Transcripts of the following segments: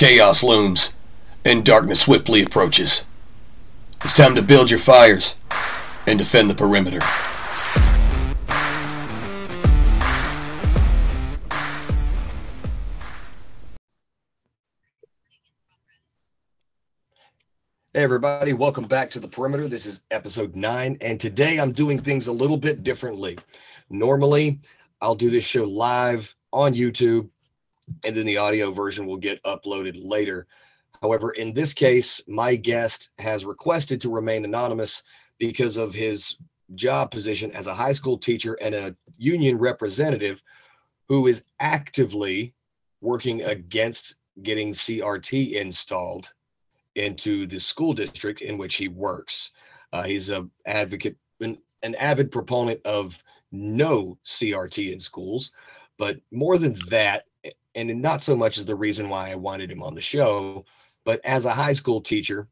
Chaos looms, and darkness swiftly approaches. It's time to build your fires and defend the perimeter. Hey, everybody, welcome back to the perimeter. This is episode nine, and today I'm doing things a little bit differently. Normally, I'll do this show live on YouTube, and then the audio version will get uploaded later. However, in this case, my guest has requested to remain anonymous because of his job position as a high school teacher and a union representative who is actively working against getting CRT installed into the school district in which he works. Uh, he's a advocate, an, an avid proponent of no CRT in schools, but more than that, and not so much as the reason why I wanted him on the show, but as a high school teacher,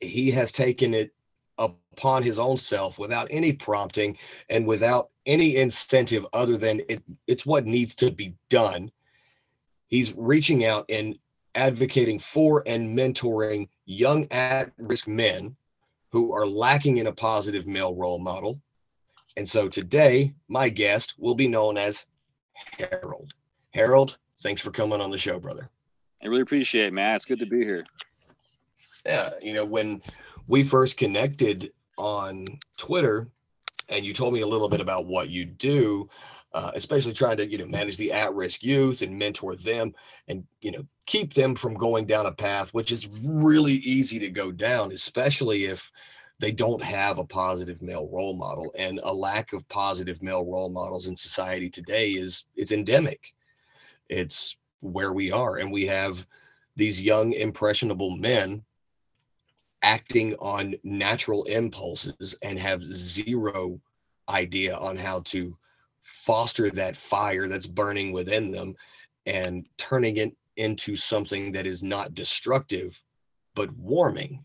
he has taken it upon his own self without any prompting and without any incentive other than it, it's what needs to be done. He's reaching out and advocating for and mentoring young at risk men who are lacking in a positive male role model. And so today, my guest will be known as Harald. Harald, thanks for coming on the show, brother. I really appreciate it, man. It's good to be here. Yeah, you know, when we first connected on Twitter and you told me a little bit about what you do, uh, especially trying to, you know, manage the at-risk youth and mentor them and, you know, keep them from going down a path which is really easy to go down, especially if they don't have a positive male role model and a lack of positive male role models in society today is is endemic it's where we are. And we have these young impressionable men acting on natural impulses and have zero idea on how to foster that fire that's burning within them and turning it into something that is not destructive but warming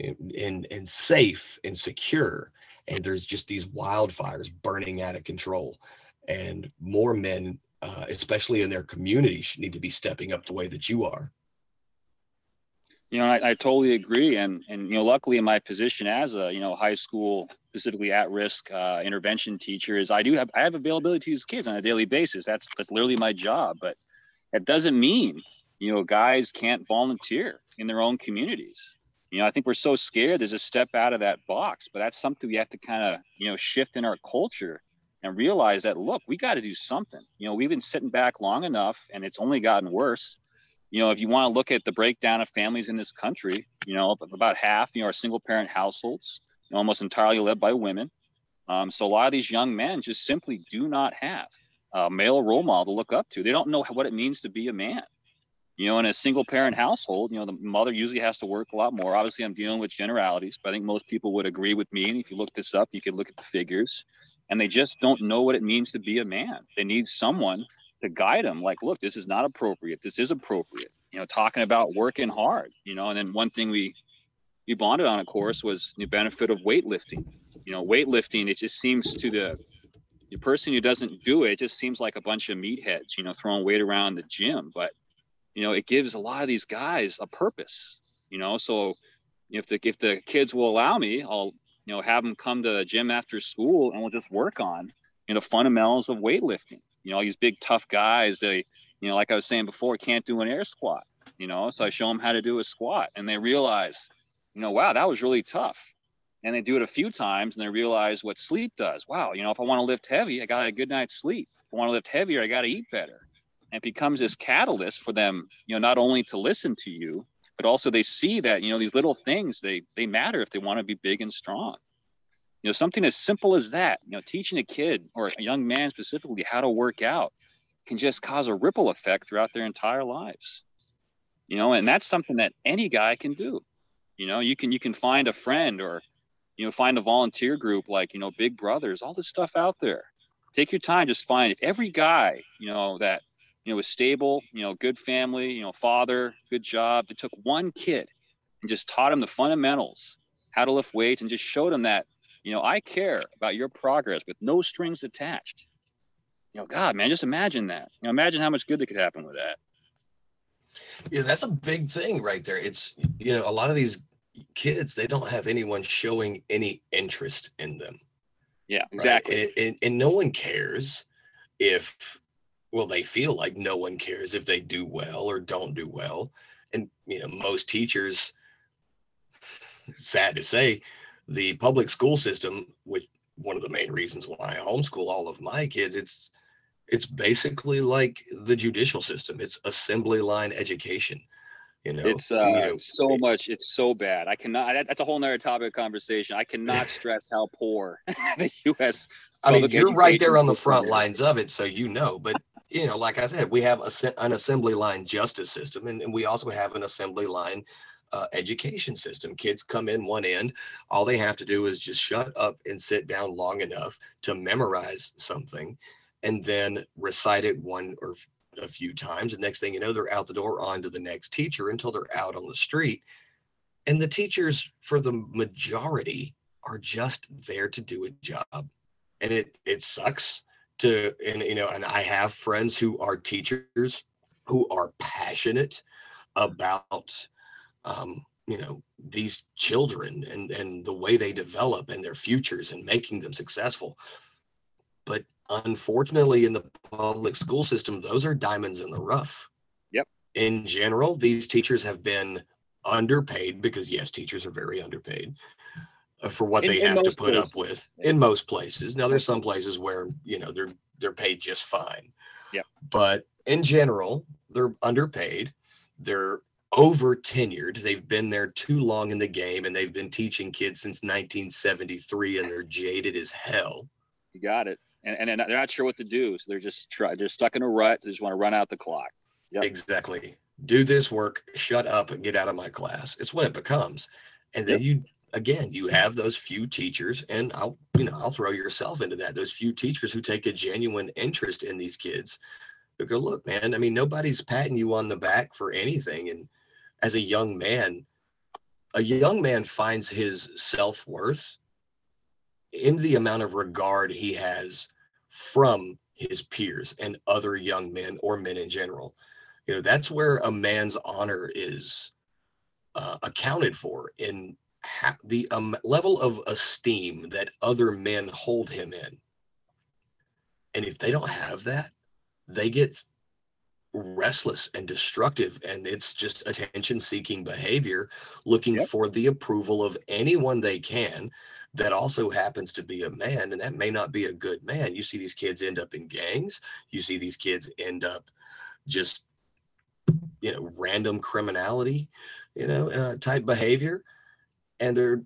and, and, and safe and secure. And there's just these wildfires burning out of control. And more men uh, especially in their community, should need to be stepping up the way that you are. You know, I, I totally agree, and and you know, luckily in my position as a you know high school specifically at risk uh, intervention teacher is I do have I have availability to these kids on a daily basis. That's that's literally my job, but that doesn't mean you know guys can't volunteer in their own communities. You know, I think we're so scared there's a step out of that box, but that's something we have to kind of you know shift in our culture and realize that look we got to do something. You know we've been sitting back long enough and it's only gotten worse. You know if you want to look at the breakdown of families in this country you know about half you know are single parent households you know, almost entirely led by women. Um, so a lot of these young men just simply do not have a male role model to look up to. They don't know what it means to be a man you know in a single parent household you know the mother usually has to work a lot more obviously i'm dealing with generalities but i think most people would agree with me and if you look this up you can look at the figures and they just don't know what it means to be a man. They need someone to guide them like, look, this is not appropriate. This is appropriate. You know, talking about working hard, you know, and then one thing we we bonded on, of course, was the benefit of weightlifting. You know, weightlifting, it just seems to the the person who doesn't do it, it just seems like a bunch of meatheads, you know, throwing weight around the gym. But, you know, it gives a lot of these guys a purpose, you know. So if the if the kids will allow me, I'll you know, have them come to the gym after school and we'll just work on, you know, fundamentals of weightlifting. You know, these big tough guys, they, you know, like I was saying before, can't do an air squat, you know, so I show them how to do a squat and they realize, you know, wow, that was really tough. And they do it a few times and they realize what sleep does. Wow, you know, if I want to lift heavy, I got a good night's sleep. If I want to lift heavier, I got to eat better. And becomes this catalyst for them, you know, not only to listen to you, but also they see that you know these little things they they matter if they want to be big and strong. You know something as simple as that you know teaching a kid or a young man specifically how to work out can just cause a ripple effect throughout their entire lives. You know and that's something that any guy can do. You know you can you can find a friend or you know find a volunteer group like you know big brothers all this stuff out there. Take your time just find if every guy you know that you know, was stable, you know, good family, you know, father, good job. They took one kid and just taught him the fundamentals, how to lift weights, and just showed him that, you know, I care about your progress with no strings attached. You know, God, man, just imagine that. You know, imagine how much good that could happen with that. Yeah, that's a big thing right there. It's you know, a lot of these kids, they don't have anyone showing any interest in them. Yeah, right? exactly. And, and, and no one cares if well, they feel like no one cares if they do well or don't do well. And you know, most teachers, sad to say, the public school system, which one of the main reasons why I homeschool all of my kids, it's it's basically like the judicial system. It's assembly line education. You know, it's uh, you know, so much. It's so bad. I cannot. That, that's a whole nother topic of conversation. I cannot stress how poor the U.S. I mean, you're right there on the front is. lines of it, so you know. But you know, like I said, we have a, an assembly line justice system, and, and we also have an assembly line uh, education system. Kids come in one end, all they have to do is just shut up and sit down long enough to memorize something, and then recite it one or a few times. The next thing you know, they're out the door onto the next teacher until they're out on the street. And the teachers, for the majority, are just there to do a job and it it sucks to and you know and i have friends who are teachers who are passionate about um you know these children and and the way they develop and their futures and making them successful. But unfortunately in the public school system those are diamonds in the rough. Yep. in general these teachers have been underpaid because yes teachers are very underpaid Uh, for what In- they in have to put up with in most places. Now there's some places where you know they're they're paid just fine. Yep. But in general, they're underpaid. They're over tenured. They've been there too long in the game and they've been teaching kids since 1973 and they're jaded as hell. You got it. And, and they're not sure what to do, so they're just try, they're stuck in a rut. They just want to run out the clock. Yep. Exactly. Do this work, shut up and get out of my class. It's what it becomes. And then you again, you have those few teachers, and I'll, you know, I'll throw yourself into that. Those few teachers who take a genuine interest in these kids who go, look, man, I mean, nobody's patting you on the back for anything. And as a young man, a young man finds his self-worth in the amount of regard he has from his peers and other young men or men in general you know that's where a man's honor is uh, accounted for in ha- the um, level of esteem that other men hold him in. And if they don't have that they get restless and destructive and it's just attention seeking behavior looking Yep. for the approval of anyone they can. That also happens to be a man and that may not be a good man. You see these kids end up in gangs. You see these kids end up just you know random criminality you know uh, type behavior and they're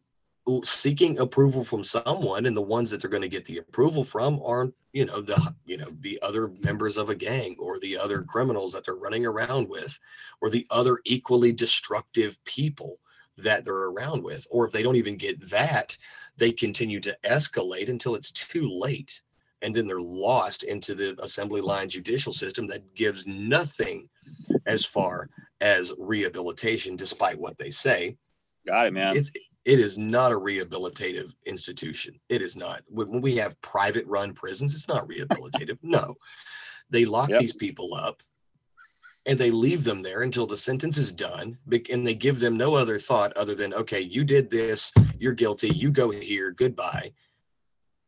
seeking approval from someone and the ones that they're going to get the approval from aren't you know the you know the other members of a gang or the other criminals that they're running around with or the other equally destructive people that they're around with. Or if they don't even get that they continue to escalate until it's too late and then they're lost into the assembly line judicial system that gives nothing as far as rehabilitation despite what they say Got it, man. it's it is not a rehabilitative institution. It is not. When, we have private run prisons it's not rehabilitative. No. They lock Yep. these people up and they leave them there until the sentence is done and they give them no other thought other than okay you did this. You're guilty. You go here. Goodbye.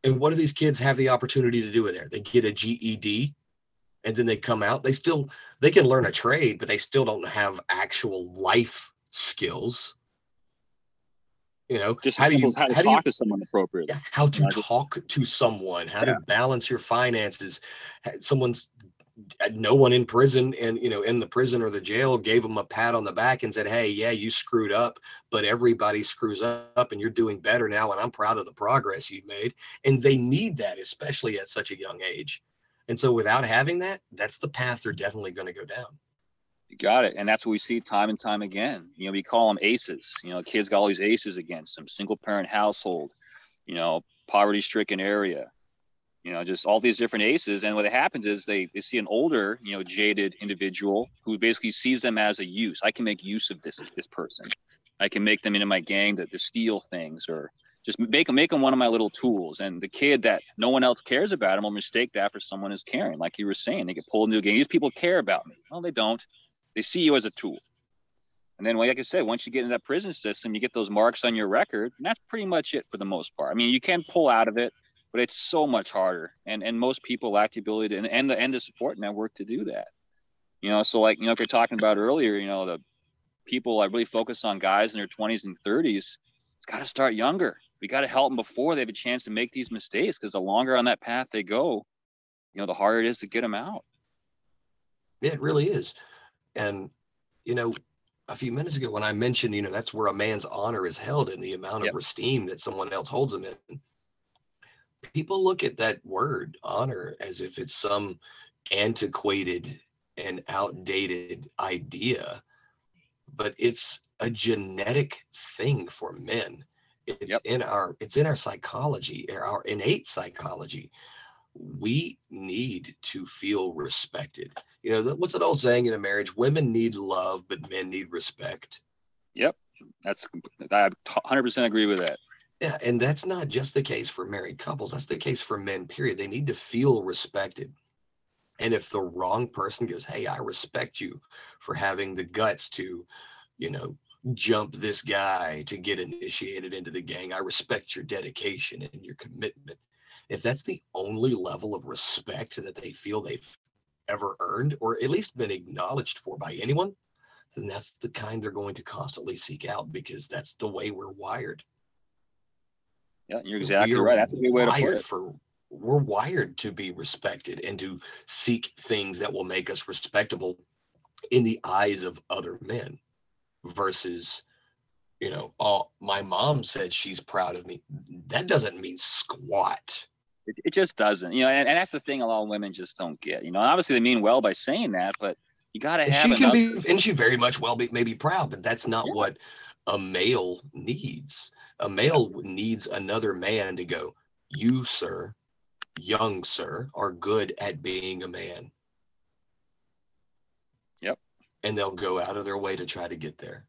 And what do these kids have the opportunity to do in there? They get a GED and then they come out. They still they can learn a trade but they still don't have actual life skills you know Just how do you how to how do talk you to someone appropriately. how to talk to someone, how Yeah. to balance your finances. Someone's uh, no one in prison and you know in the prison or the jail gave them a pat on the back and said, "Hey, yeah, you screwed up, but everybody screws up and you're doing better now and I'm proud of the progress you've made." And they need that especially at such a young age. And so without having that, that's the path they're definitely going to go down. You got it. And that's what we see time and time again. You know, we call them ACEs. You know, kids got all these ACEs against them, single parent household, you know, poverty stricken area, you know, just all these different ACEs. And what happens is they, they see an older, you know, jaded individual who basically sees them as a use. I can make use of this, this person. I can make them into my gang to, to steal things or just make them, make them one of my little tools. And the kid that no one else cares about him will mistake that for someone who's caring. Like you were saying, they get pulled into a gang. These people care about me. Well, they don't They see you as a tool. And then, like I said, once you get in that prison system, you get those marks on your record, and that's pretty much it for the most part. I mean, you can pull out of it, but it's so much harder, and and most people lack the ability to, and, and the and the support network to do that. You know, so like you know, if you're talking about earlier, you know, the people I really focus on guys in their 20s and 30s. It's got to start younger. We got to help them before they have a chance to make these mistakes, because the longer on that path they go, you know, the harder it is to get them out. It really is, and you know, a few minutes ago when I mentioned, you know, that's where a man's honor is held in the amount of esteem that someone else holds him in. People look at that word honor as if it's some antiquated and outdated idea, but it's a genetic thing for men. It's yep. in our it's in our psychology, our innate psychology. We need to feel respected you know, what's an old saying in a marriage? Women need love, but men need respect. Yep. That's, I 100% agree with that. Yeah. And that's not just the case for married couples. That's the case for men, period. They need to feel respected. And if the wrong person goes, Hey, I respect you for having the guts to, you know, jump this guy to get initiated into the gang. I respect your dedication and your commitment. If that's the only level of respect that they feel they've ever earned or at least been acknowledged for by anyone, then that's the kind they're going to constantly seek out because that's the way we're wired. Yeah, you're exactly right. That's a good way to put it. For, we're wired to be respected and to seek things that will make us respectable in the eyes of other men versus you know oh my mom said she's proud of me that doesn't mean squat it, it just doesn't, you know, and, and, that's the thing a lot of women just don't get. You know, obviously they mean well by saying that, but you got to have. She can be, and she very much well be, may be proud, but that's not yeah. what a male needs. A male needs another man to go, you, sir, young sir, are good at being a man. Yep. And they'll go out of their way to try to get there.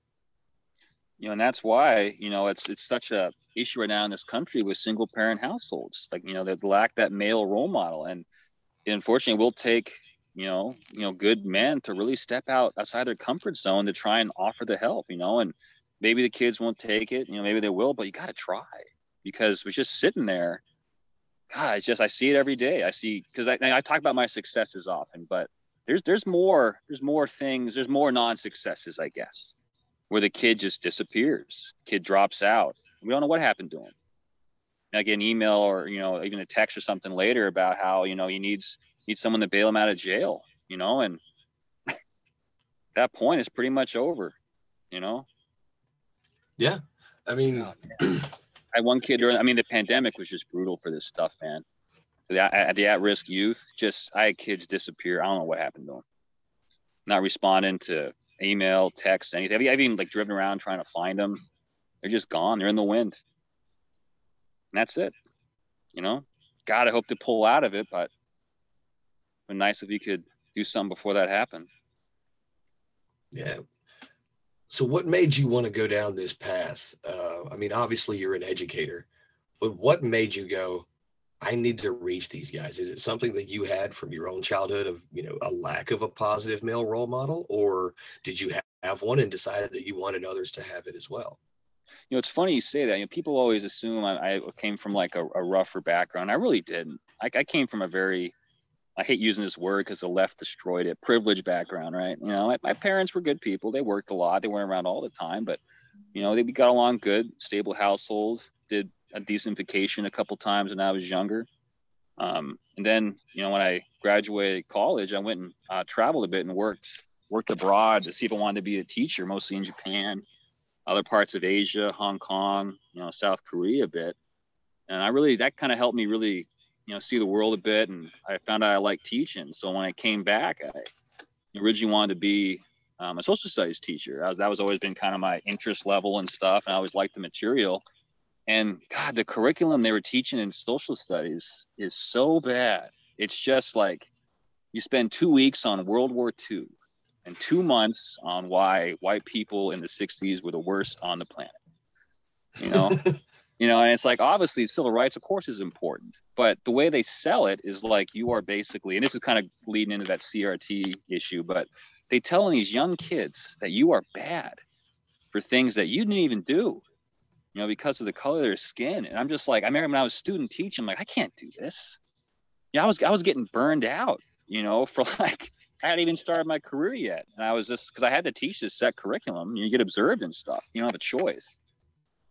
You know, and that's why, you know, it's it's such a issue right now in this country with single parent households. Like, you know, they lack that male role model. And unfortunately, we'll take, you know, you know, good men to really step out outside their comfort zone to try and offer the help, you know, and maybe the kids won't take it, you know, maybe they will, but you got to try because we're just sitting there. God, it's just, I see it every day. I see, cause I, I talk about my successes often, but there's, there's more, there's more things, there's more non-successes, I guess, where the kid just disappears, kid drops out, we don't know what happened to him. I get an email or you know even a text or something later about how you know he needs needs someone to bail him out of jail. You know, and that point is pretty much over. You know. Yeah, I mean, oh, I had one kid during. I mean, the pandemic was just brutal for this stuff, man. The, at the at-risk youth, just I had kids disappear. I don't know what happened to them. Not responding to email, text, anything. I've even like driven around trying to find them. They're just gone. They're in the wind. And that's it. You know, God, I hope to pull out of it, but be nice if you could do something before that happened. Yeah. So, what made you want to go down this path? Uh, I mean, obviously, you're an educator, but what made you go, I need to reach these guys? Is it something that you had from your own childhood of, you know, a lack of a positive male role model, or did you have one and decided that you wanted others to have it as well? you know, it's funny you say that. You know, people always assume I, I came from like a, a, rougher background. I really didn't. I, I came from a very, I hate using this word because the left destroyed it, privileged background, right? You know, my, my, parents were good people. They worked a lot. They weren't around all the time, but you know, they we got along good, stable household. Did a decent vacation a couple times when I was younger. Um, and then, you know, when I graduated college, I went and uh, traveled a bit and worked worked abroad to see if I wanted to be a teacher, mostly in Japan other parts of Asia, Hong Kong, you know, South Korea a bit. And I really, that kind of helped me really, you know, see the world a bit. And I found out I like teaching. So when I came back, I originally wanted to be um, a social studies teacher. Was, that was always been kind of my interest level and stuff. And I always liked the material. And God, the curriculum they were teaching in social studies is so bad. It's just like you spend two weeks on World War II and two months on why white people in the 60s were the worst on the planet. You know? you know, and it's like obviously civil rights, of course, is important, but the way they sell it is like you are basically, and this is kind of leading into that CRT issue, but they tell these young kids that you are bad for things that you didn't even do, you know, because of the color of their skin. And I'm just like, I remember when I was student teaching, I'm like, I can't do this. Yeah, I was I was getting burned out, you know, for like I hadn't even started my career yet. And I was just because I had to teach this set curriculum, you get observed and stuff. You don't have a choice.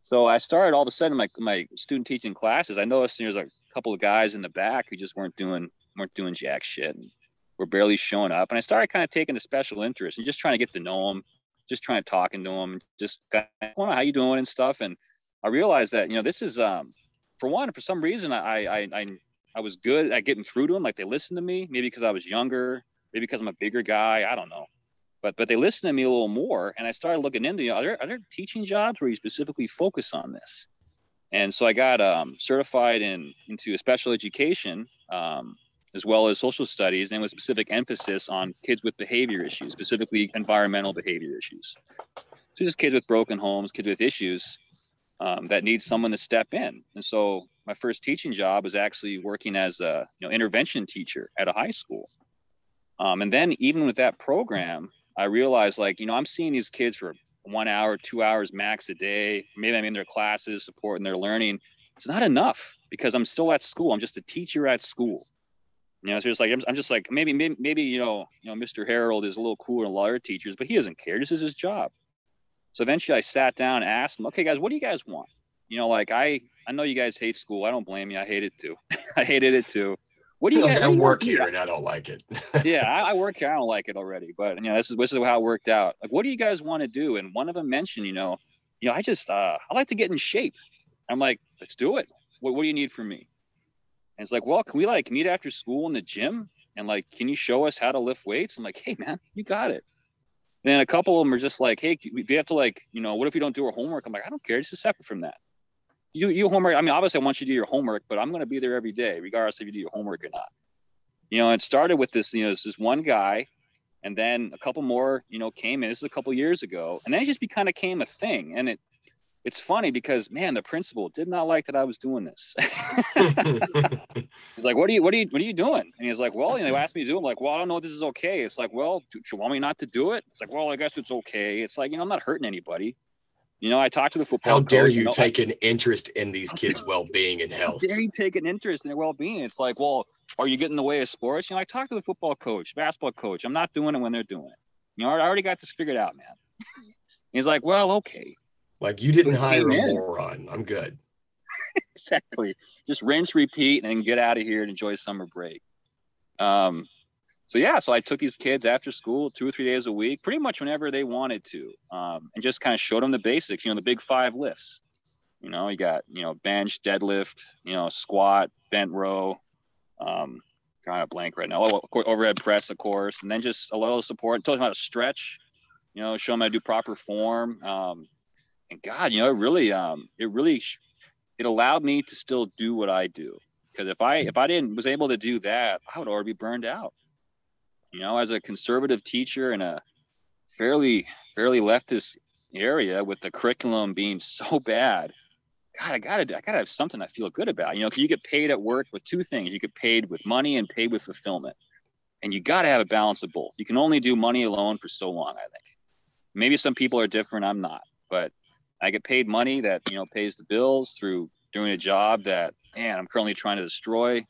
So I started all of a sudden my my student teaching classes. I noticed there's a couple of guys in the back who just weren't doing weren't doing jack shit and were barely showing up. And I started kind of taking a special interest and just trying to get to know them, just trying to talking to them, just kind of, how you doing and stuff. And I realized that you know this is um for one for some reason I I I, I was good at getting through to them. Like they listened to me, maybe because I was younger, maybe because I'm a bigger guy. I don't know. But but they listened to me a little more, and I started looking into you know, are there are there teaching jobs where you specifically focus on this? And so I got um, certified in into special education um, as well as social studies, and with specific emphasis on kids with behavior issues, specifically environmental behavior issues. So just kids with broken homes, kids with issues um, that needs someone to step in. And so my first teaching job was actually working as a you know intervention teacher at a high school. Um, and then even with that program, I realized like, you know, I'm seeing these kids for one hour, two hours max a day. Maybe I'm in their classes, supporting their learning. It's not enough because I'm still at school. I'm just a teacher at school. You know, so it's like I'm, I'm just like maybe, maybe maybe you know you know Mr. Harald is a little cooler than a lot of teachers, but he doesn't care. This is his job. So eventually, I sat down and asked them, "Okay, guys, what do you guys want?" You know, like I I know you guys hate school. I don't blame you. I hated it too. I hated it too. What do you? Like I work here and I don't like it. yeah, I, I, work here. I don't like it already. But you know, this is this is how it worked out. Like, what do you guys want to do? And one of them mentioned, you know, you know, I just uh, I like to get in shape. I'm like, let's do it. What What do you need from me? And it's like, well, can we like meet after school in the gym? And like, can you show us how to lift weights? I'm like, hey man, you got it. Then a couple of them are just like, hey, we have to like, you know, what if we don't do our homework? I'm like, I don't care. This is separate from that you you homework. I mean, obviously, I want you to do your homework, but I'm going to be there every day, regardless if you do your homework or not. You know, it started with this. You know, this, this one guy, and then a couple more. You know, came in. This is a couple years ago, and then it just be, kind of came a thing. And it it's funny because man, the principal did not like that I was doing this. he's like, "What are you? What are you? What are you doing?" And he's like, "Well, you know, they asked me to do." It. I'm like, "Well, I don't know if this is okay." It's like, "Well, do you want me not to do it?" It's like, "Well, I guess it's okay." It's like, you know, I'm not hurting anybody. You know, I talked to the football. How dare coach, you, you know, take an interest in these kids' well-being and health? How dare you take an interest in their well-being? It's like, well, are you getting in the way of sports? You know, I talked to the football coach, basketball coach. I'm not doing it when they're doing it. You know, I already got this figured out, man. He's like, well, okay. Like you didn't so hire a moron. I'm good. exactly. Just rinse, repeat, and get out of here and enjoy summer break. Um, so yeah, so I took these kids after school two or three days a week, pretty much whenever they wanted to, um, and just kind of showed them the basics. You know, the big five lifts. You know, you got you know bench, deadlift, you know, squat, bent row. Um, kind of blank right now. Oh, overhead press, of course, and then just a little support. Told them how to stretch. You know, show them how to do proper form. Um, and God, you know, it really, um, it really, it allowed me to still do what I do. Because if I if I didn't was able to do that, I would already be burned out you know, as a conservative teacher in a fairly fairly leftist area with the curriculum being so bad, God, I gotta I gotta have something I feel good about. You know, you get paid at work with two things: you get paid with money and paid with fulfillment, and you got to have a balance of both. You can only do money alone for so long. I think. Maybe some people are different. I'm not, but I get paid money that you know pays the bills through doing a job that man I'm currently trying to destroy.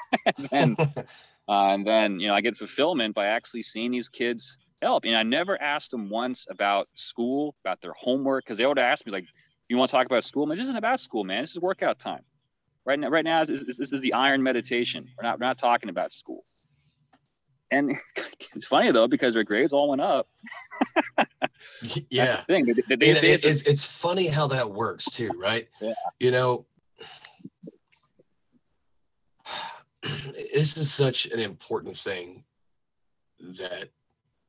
and Uh, and then, you know, I get fulfillment by actually seeing these kids help. And I never asked them once about school, about their homework, because they would ask me, like, you want to talk about school? Man, this isn't about school, man. This is workout time. Right now, right now, this, this is the iron meditation. We're not, we're not talking about school. And it's funny though because their grades all went up. yeah, thing. They, they, they, it's, it's funny how that works too, right? Yeah. You know, this is such an important thing that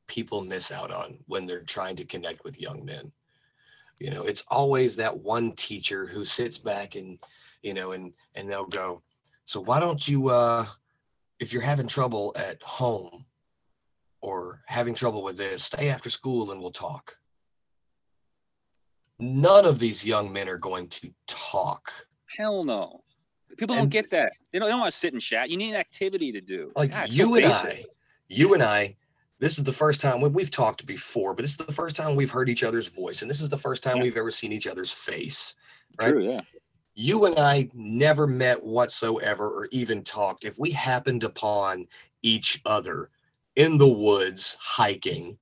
people miss out on when they're trying to connect with young men. You know, it's always that one teacher who sits back and, you know, and and they'll go, so why don't you uh if you're having trouble at home or having trouble with this, stay after school and we'll talk. none of these young men are going to talk. Hell no. People don't get that. They don't, they don't want to sit and chat. You need an activity to do. Like God, it's so you and. I, you and I, this is the first time we- we've talked before, but it's the first time we've heard each other's voice, and this is the first time Yeah. we've ever seen each other's face. right? True, yeah. You and I never met whatsoever or even talked if we happened upon each other in the woods hiking.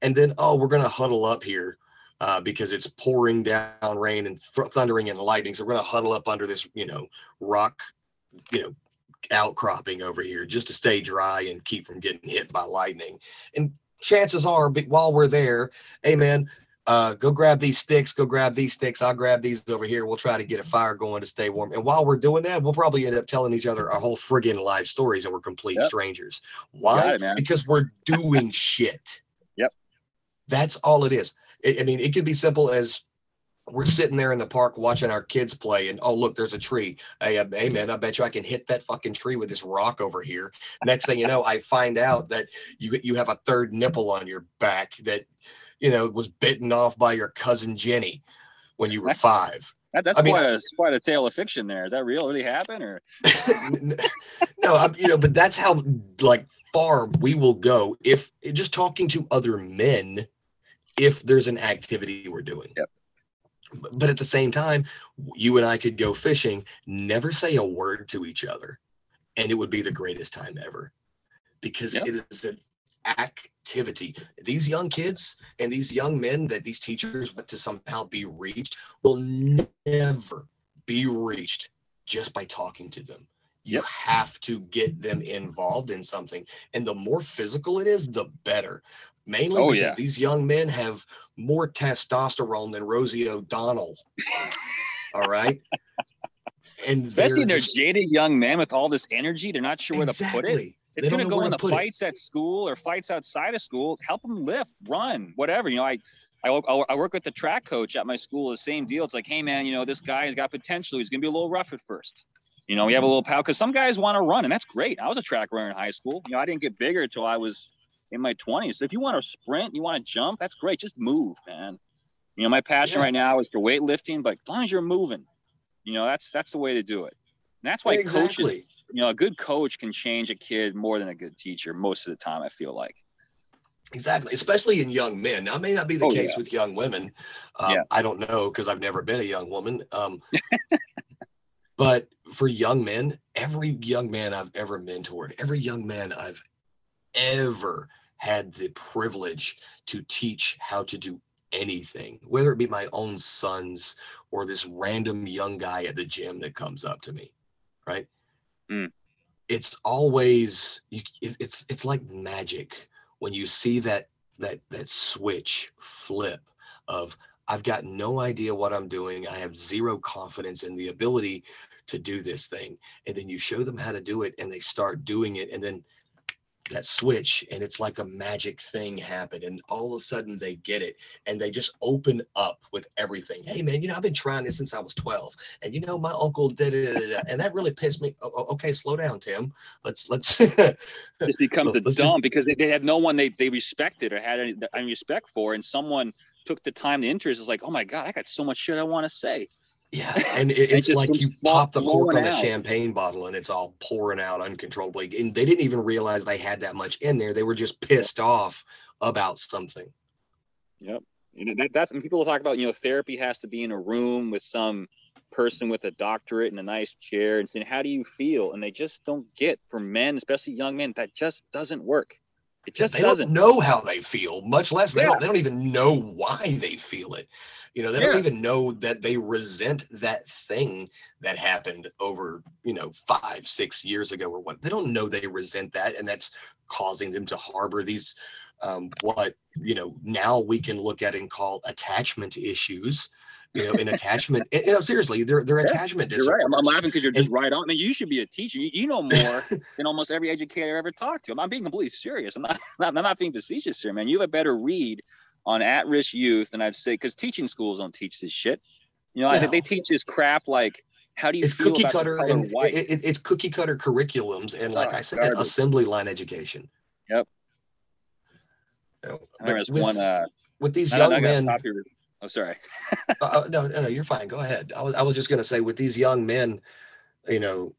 And then oh we're going to huddle up here uh, because it's pouring down rain and th- thundering and lightning. So we're going to huddle up under this you know rock you know outcropping over here just to stay dry and keep from getting hit by lightning. And chances are while we're there hey man uh, go grab these sticks, go grab these sticks. I'll grab these over here. We'll try to get a fire going to stay warm. And while we're doing that, we'll probably end up telling each other our whole friggin' life stories and we're complete Yep. strangers. Why? it. Because we're doing shit. Yep. That's all it is. I I mean, it could be simple as we're sitting there in the park watching our kids play, and oh look, there's a tree. Hey, uh, hey man, I bet you I can hit that fucking tree with this rock over here. Next thing you know, I find out that you you have a third nipple on your back that you know was bitten off by your cousin Jenny when you were That's- five. That, that's I mean- quite a quite a tale of fiction. There is that real? Really happened or no, I'm, you know, but that's how like far we will go if just talking to other men if there's an activity we're doing. Yep. But, at the same time, you and I could go fishing, never say a word to each other, and it would be the greatest time ever because Yep. it is an activity. These young kids and these young men that these teachers want to somehow be reached will never be reached just by talking to them. You Yep. have to get them involved in something. And the more physical it is, the better. Mainly Oh, because yeah. these young men have more testosterone than Rosie O'Donnell. All right. And especially they're they're just- jaded young men with all this energy, they're not sure where to put it. It's going to go in the put it. fights at school or fights outside of school. Help them lift, run, whatever. You know, I, I, I work with the track coach at my school. The same deal. It's like, hey man, you know, this guy has got potential. He's going to be a little rough at first. You know, we have a little power because some guys want to run, and that's great. I was a track runner in high school. You know, I didn't get bigger until I was in my 20s. So if you want to sprint, you want to jump, that's great. Just move, man. You know, my passion Yeah. right now is for weightlifting, but as long as you're moving, you know, that's that's the way to do it. And that's why Exactly. coaches, you know, a good coach can change a kid more than a good teacher most of the time. I feel like. Exactly, especially in young men. Now, may not be the Oh, case yeah. with young women. Um, Yeah. I don't know because I've never been a young woman. Um, but for young men, every young man I've ever mentored, every young man I've ever had the privilege to teach how to do anything, whether it be my own sons or this random young guy at the gym that comes up to me, right? Mm. It's always you, it's it's like magic when you see that that that switch flip of I've got no idea what I'm doing. I have zero confidence in the ability to do this thing. And then you show them how to do it and they start doing it. And then that switch and it's like a magic thing happened and all of a sudden they get it and they just open up with everything hey man you know i've been trying this since i was 12 and you know my uncle did it and that really pissed me oh, okay slow down tim let's let's This becomes a dumb because they, they had no one they, they respected or had any, any respect for, and someone took the time to interest. Is like, oh my god, I got so much shit I want to say. Yeah, and it, it's like you pop the cork on a champagne bottle and it's all pouring out uncontrollably. And they didn't even realize they had that much in there. They were just pissed off about something. Yep. And that, that's when people talk about, you know, therapy has to be in a room with some person with a doctorate in a nice chair and saying, how do you feel? And they just don't get for men, especially young men, that just doesn't work. It just they doesn't. don't know how they feel, much less they, Yeah. don't, they don't even know why they feel it. You know, they don't even know that they resent that thing that happened over, you know, five, six years ago or what. They don't know they resent that, and that's causing them to harbor these um, what you know now we can look at and call attachment issues. You know, in attachment, you know, seriously, they're they're Yeah, attachment You're right. I'm, I'm laughing because you're just And- right on. I mean, you should be a teacher. You, you know more than almost every educator I ever talked to. I'm, I'm being completely serious. I'm not, I'm not being facetious here, man. You have a better read on at-risk youth than I'd say because teaching schools don't teach this shit. You know, I, No. they teach this crap like, how do you It's feel cookie cutter and white? it, it- it's cookie cutter curriculums and like Oh, I said, garbage. assembly line education. Yep. You know, I remember but one. with- Uh, with these young I men, copy- Oh, sorry. uh, uh, no, no, no, you're fine. Go ahead. I was, I was just going to say with these young men, you know,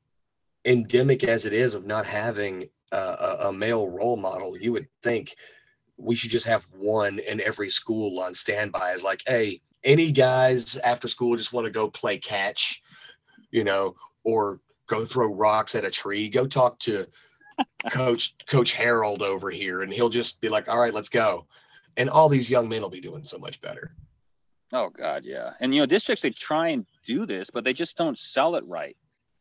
endemic as it is of not having a, a male role model, you would think we should just have one in every school on standby. Is like, hey, any guys after school just want to go play catch, you know, or go throw rocks at a tree. Go talk to Coach Coach Harald over here, and he'll just be like, all right, let's go. And all these young men will be doing so much better. Oh God, yeah. And you know, districts they try and do this, but they just don't sell it right.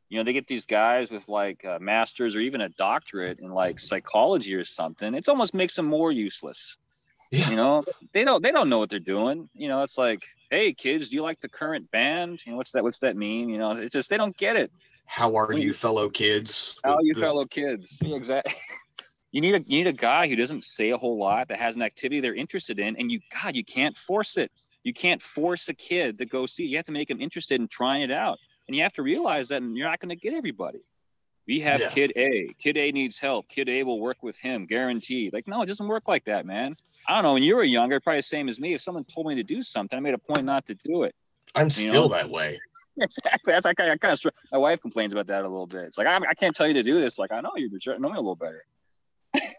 You know, they get these guys with like a masters or even a doctorate in like psychology or something. It almost makes them more useless. Yeah. You know, they don't they don't know what they're doing. You know, it's like, hey kids, do you like the current band? You know, what's that? What's that mean? You know, it's just they don't get it. How are you, fellow kids? How are you, fellow kids? Exactly. you need a you need a guy who doesn't say a whole lot that has an activity they're interested in, and you God, you can't force it. You can't force a kid to go see. You have to make them interested in trying it out. And you have to realize that you're not going to get everybody. We have yeah. kid A. Kid A needs help. Kid A will work with him, guaranteed. Like, no, it doesn't work like that, man. I don't know. When you were younger, probably the same as me. If someone told me to do something, I made a point not to do it. I'm still know? that way. Exactly. That's like I, kind of. My wife complains about that a little bit. It's like I, I can't tell you to do this. Like I know you, but you know me a little better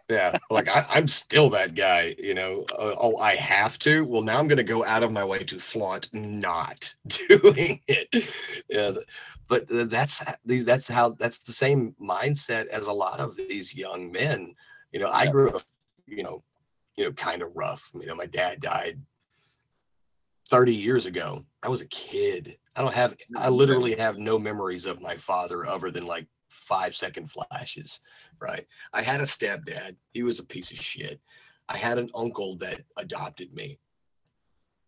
yeah like I, am still that guy you know uh, oh i have to? Well now i'm going to go out of my way to flaunt not doing it. Yeah but that's these that's how that's the same mindset as a lot of these young men. You know i grew up you know you know kind of rough. You know my dad died 30 years ago. I was a kid. I don't have i literally have no memories of my father other than like five second flashes right? I had a stepdad. He was a piece of shit. I had an uncle that adopted me.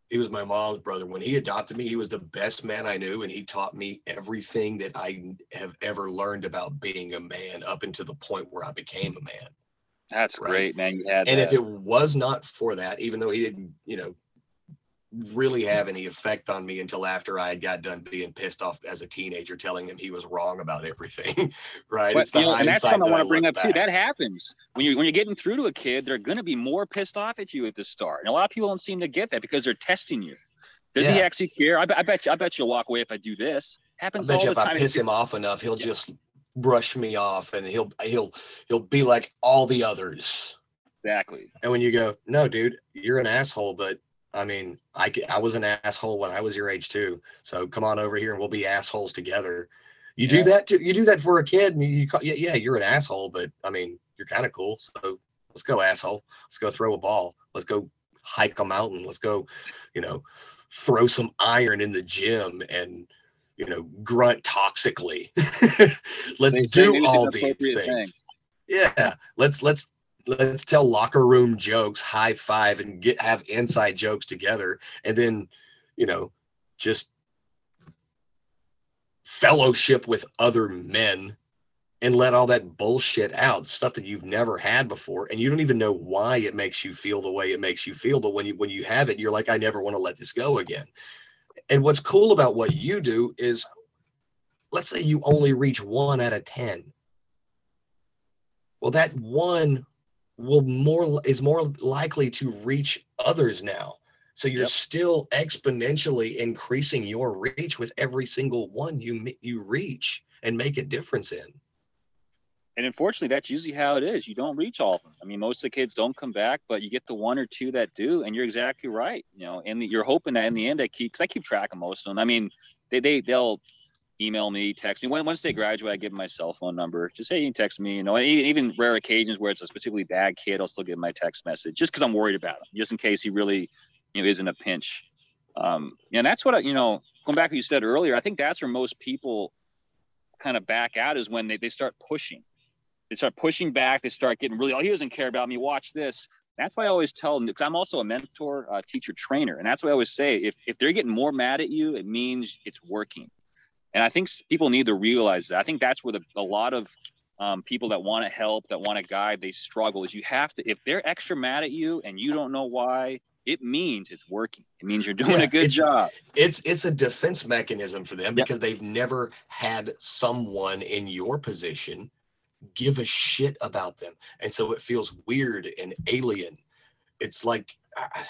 He was my mom's brother. When he adopted me, he was the best man I knew, and he taught me everything that I have ever learned about being a man up until the point where I became a man. That's right? great, man. You had and that. if it was not for that, even though he didn't, you know, really have any effect on me until after I had got done being pissed off as a teenager, telling him he was wrong about everything. right? But, you know, and that's something that I want to bring up back. too. That happens when you when you're getting through to a kid. They're going to be more pissed off at you at the start, and a lot of people don't seem to get that because they're testing you. Does yeah. he actually care? I, I, bet you. I bet you'll walk away if I do this. Happens I bet all you the if time. I piss him off enough, he'll yeah. just brush me off, and he'll he'll he'll be like all the others. Exactly. And when you go, no, dude, you're an asshole, but I mean, I, I was an asshole when I was your age too. So come on over here and we'll be assholes together. You yeah. do that to, you do that for a kid and you, call, yeah, yeah, you're an asshole, but I mean, you're kind of cool. So let's go asshole. Let's go throw a ball. Let's go hike a mountain. Let's go, you know, throw some iron in the gym and, you know, grunt toxically. let's do all these things. things. Yeah. Let's, let's, let's tell locker room jokes, high five, and get have inside jokes together, and then you know just fellowship with other men and let all that bullshit out stuff that you've never had before and you don't even know why it makes you feel the way it makes you feel but when you when you have it you're like i never want to let this go again. And what's cool about what you do is let's say you only reach one out of ten. Well that one will more is more likely to reach others now. So you're yep. still exponentially increasing your reach with every single one you you reach and make a difference in. And unfortunately, that's usually how it is. You don't reach all of them. I mean, most of the kids don't come back, but you get the one or two that do, and you're exactly right. You know, and you're hoping that in the end, I keep because I keep track of most of them. I mean, they they they'll email me, text me. When, once they graduate, I give them my cell phone number. Just say you can text me. You know, even, even rare occasions where it's a particularly bad kid, I'll still give my text message just because I'm worried about him, just in case he really, you know, is in a pinch. Um, and that's what I, you know, going back to what you said earlier. I think that's where most people kind of back out is when they, they start pushing. They start pushing back. They start getting really, oh, he doesn't care about me. Watch this. That's why I always tell them because I'm also a mentor, uh, teacher, trainer, and that's why I always say if if they're getting more mad at you, it means it's working and I think people need to realize that. I think that's where the, a lot of um, people that want to help, that want to guide, they struggle. Is you have to, if they're extra mad at you and you don't know why, it means it's working. It means you're doing yeah, a good it's, job. It's it's a defense mechanism for them yep. because they've never had someone in your position give a shit about them, and so it feels weird and alien. It's like I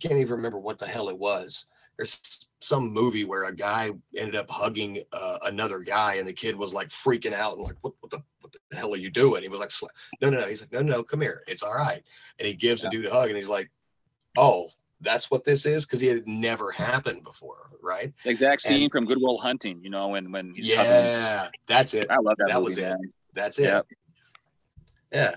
can't even remember what the hell it was. There's some movie where a guy ended up hugging uh, another guy, and the kid was like freaking out and like, "What, what the what the hell are you doing?" He was like, "No, no, no." He's like, "No, no, come here. It's all right." And he gives Yeah. the dude a hug, and he's like, "Oh, that's what this is," because he had never happened before, right? The exact scene And- from Good Will Hunting, you know, when when he's hugging- Yeah, that's it. I love that, that movie, was it. That's it. Yep. Yeah.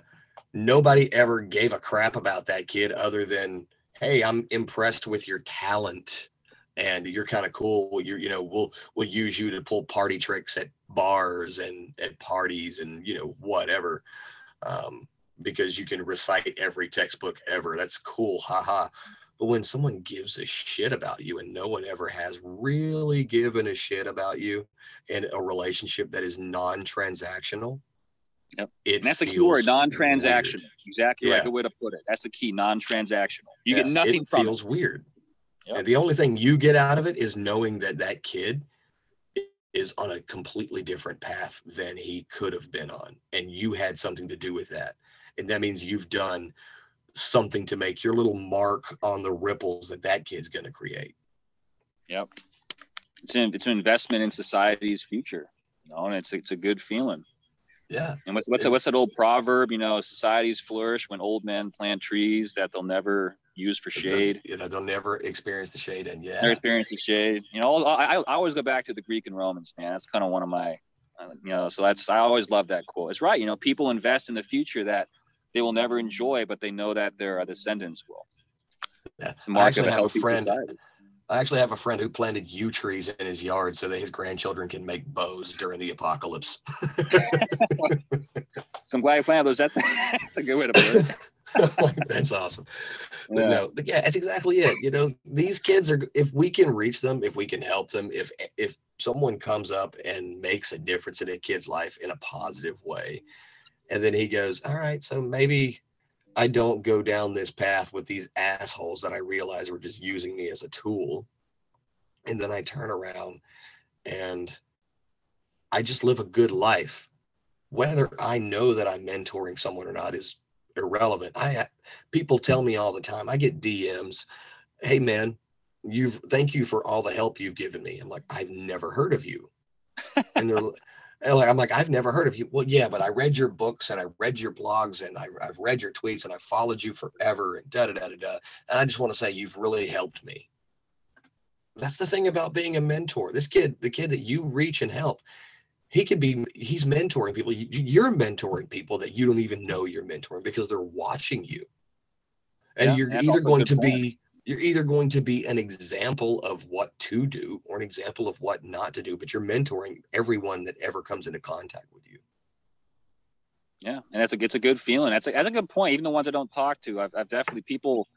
Nobody ever gave a crap about that kid other than, hey, I'm impressed with your talent and you're kind of cool. You're, you know, we'll we'll use you to pull party tricks at bars and at parties and you know, whatever. Um, because you can recite every textbook ever. That's cool. Haha. But when someone gives a shit about you and no one ever has really given a shit about you in a relationship that is non-transactional, Yep. it And that's the key feels word, non-transactional. weird. Exactly right. the way to put it. That's the key, non-transactional. You Yeah, get nothing from it from feels weird. Yep. And the only thing you get out of it is knowing that that kid is on a completely different path than he could have been on, and you had something to do with that. And that means you've done something to make your little mark on the ripples that that kid's going to create. Yep. It's an it's an investment in society's future. You know, and it's it's a good feeling. Yeah. And what's what's, what's that old proverb? You know, societies flourish when old men plant trees that they'll never use for shade. You know, they'll never experience the shade. And yeah. Never experience the shade. You know, I, I always go back to the Greek and Romans, man. That's kind of one of my, uh, you know, so that's I always love that quote. It's right. You know, people invest in the future that they will never enjoy, but they know that their descendants will. Yeah. It's the I mark of actually a have a friend. society. I actually have a friend who planted yew trees in his yard so that his grandchildren can make bows during the apocalypse. So I'm glad you planted those. That's that's a good way to put it. Like, That's awesome. But Yeah. no, but yeah, that's exactly it. You know, these kids are if we can reach them, if we can help them, if if someone comes up and makes a difference in a kid's life in a positive way, and then he goes, All right, so maybe I don't go down this path with these assholes that I realize were just using me as a tool. And then I turn around and I just live a good life. Whether I know that I'm mentoring someone or not is irrelevant. I people tell me all the time. I get DMs, "Hey man, you've thank you for all the help you've given me." I'm like, "I've never heard of you." and they're and like, I'm like, "I've never heard of you." Well, yeah, but I read your books and I read your blogs and I, I've read your tweets and I followed you forever and da da da da da. And I just want to say you've really helped me. That's the thing about being a mentor. This kid, the kid that you reach and help, he can be he's mentoring people You- you're mentoring people that you don't even know you're mentoring because they're watching you and Yeah, you're either going to point. be you're either going to be an example of what to do or an example of what not to do but you're mentoring everyone that ever comes into contact with you Yeah, and that's a it's a good feeling. That's a that's a good point. Even the ones I don't talk to, I've, I've definitely people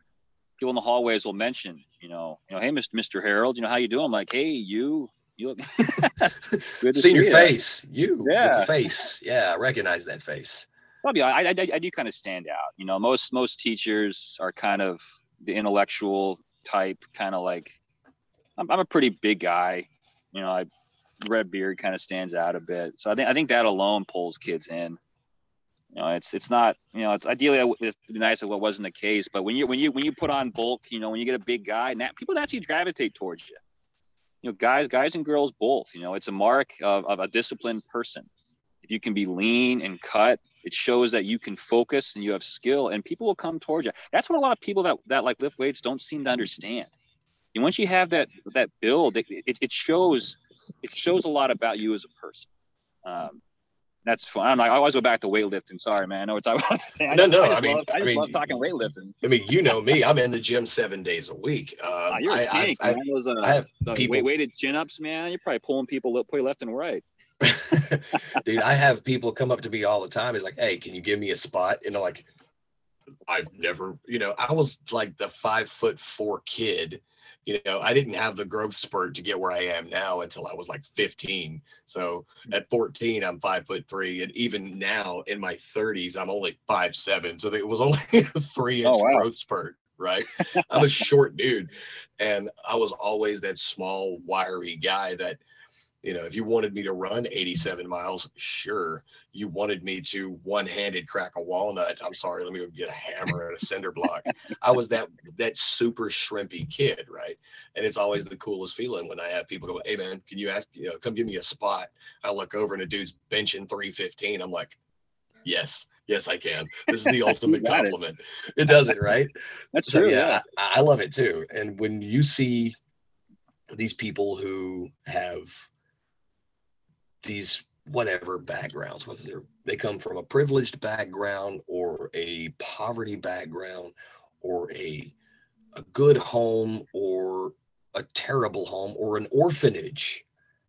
people in the hallways will mention, you know, you know, hey, Mr. Mr. Harald, you know how you doing? I'm like, hey, you, you look good to see see your you. face you with Yeah. the face yeah I recognize that face Probably, I, I, I I do kind of stand out. You know, most most teachers are kind of the intellectual type, kind of like I'm, I'm a pretty big guy. You know, I red beard kind of stands out a bit. So I think I think that alone pulls kids in. You know, it's it's not you know it's ideally it would be nice if it wasn't the case, but when you when you when you put on bulk, you know, when you get a big guy, people actually gravitate towards you. You know, guys guys and girls both. You know, it's a mark of, of a disciplined person. If you can be lean and cut, it shows that you can focus and you have skill, and people will come towards you. That's what a lot of people that that like lift weights don't seem to understand. And once you have that that build, it, it, it shows it shows a lot about you as a person. Um, that's fun. I don't know. I always go back to weightlifting. Sorry, man. I know we're talking about. I No, just, no, I just, I mean- love, I I mean- love talking weightlifting. I mean you know me I'm in the gym seven days a week uh, Ah, you're a I, I- tank, I- man. Those uh, I have people- weight, weighted chin ups, man. You're probably pulling people li- probably left and right. dude i have people come up to me all the time it's like hey can you give me a spot and they're like i've never you know i was like the five foot four kid you know i didn't have the growth spurt to get where i am now until i was like 15 so mm. at 14 i'm five foot three and even now in my 30s i'm only five seven so it was only a three inch Oh, wow. growth spurt right i'm a short dude and i was always that small wiry guy that You know, if you wanted me to run 87 miles, sure. You wanted me to one-handed crack a walnut. I'm sorry, let me go get a hammer and a cinder block. I was that that super shrimpy kid, right? And it's always the coolest feeling when I have people go, "Hey man, can you ask, you know, come give me a spot?" I look over and a dude's benching 315. I'm like, "Yes, yes, I can." This is the ultimate it. compliment. It. does it, right? That's So true. yeah, Yeah. I, I love it too. And when you see these people who have these whatever backgrounds, whether they're they come from a privileged background or a poverty background or a a good home or a terrible home or an orphanage,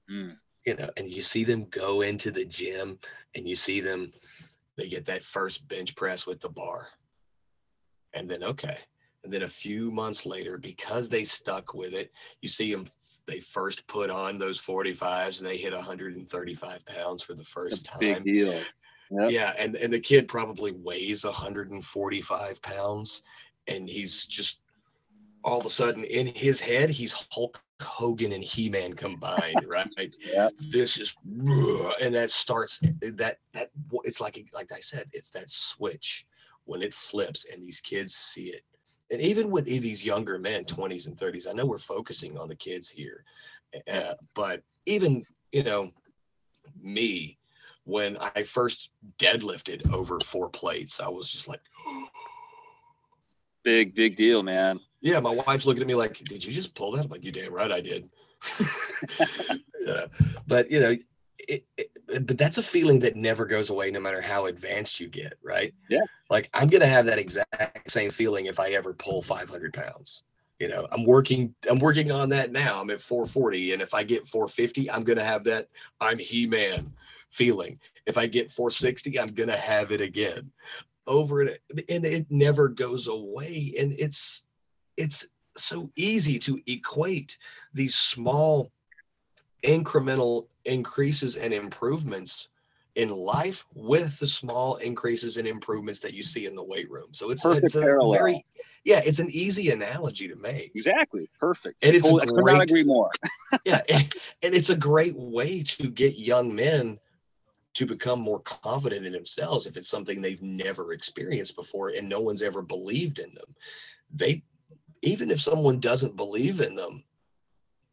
Mm. you know, and you see them go into the gym and you see them, they get that first bench press with the bar. And then, okay. And then a few months later, because they stuck with it, you see them, they first put on those 45s and they hit 135 pounds for the first time. big deal. Yep. Yeah, and and the kid probably weighs 145 pounds, and he's just all of a sudden in his head he's Hulk Hogan and He-Man combined, right? Yeah. This is and that starts that that it's like like I said, it's that switch when it flips and these kids see it. And even with these younger men, 20s and 30s, I know we're focusing on the kids here, uh, but even you know me when I first deadlifted over four plates, I was just like, Big, big deal, man. yeah, my wife's looking at me like, did you just pull that? I'm like, you damn right I did. yeah. But you know, it, it, but that's a feeling that never goes away no matter how advanced you get, right? Yeah. Like I'm gonna have that exact same feeling if I ever pull 500 pounds. You know, I'm working, I'm working on that now. I'm at 440. And if I get 450, I'm gonna have that I'm He-Man feeling. If I get 460, I'm gonna have it again. Over it, and it never goes away. And it's it's so easy to equate these small incremental increases and improvements in life with the small increases and improvements that you see in the weight room. So it's, Perfect it's a parallel. very yeah, it's an easy analogy to make. Exactly. Perfect. And it's a Totally- I could not agree more. Yeah, and, and it's a great way to get young men to become more confident in themselves if it's something they've never experienced before and no one's ever believed in them. They even if someone doesn't believe in them,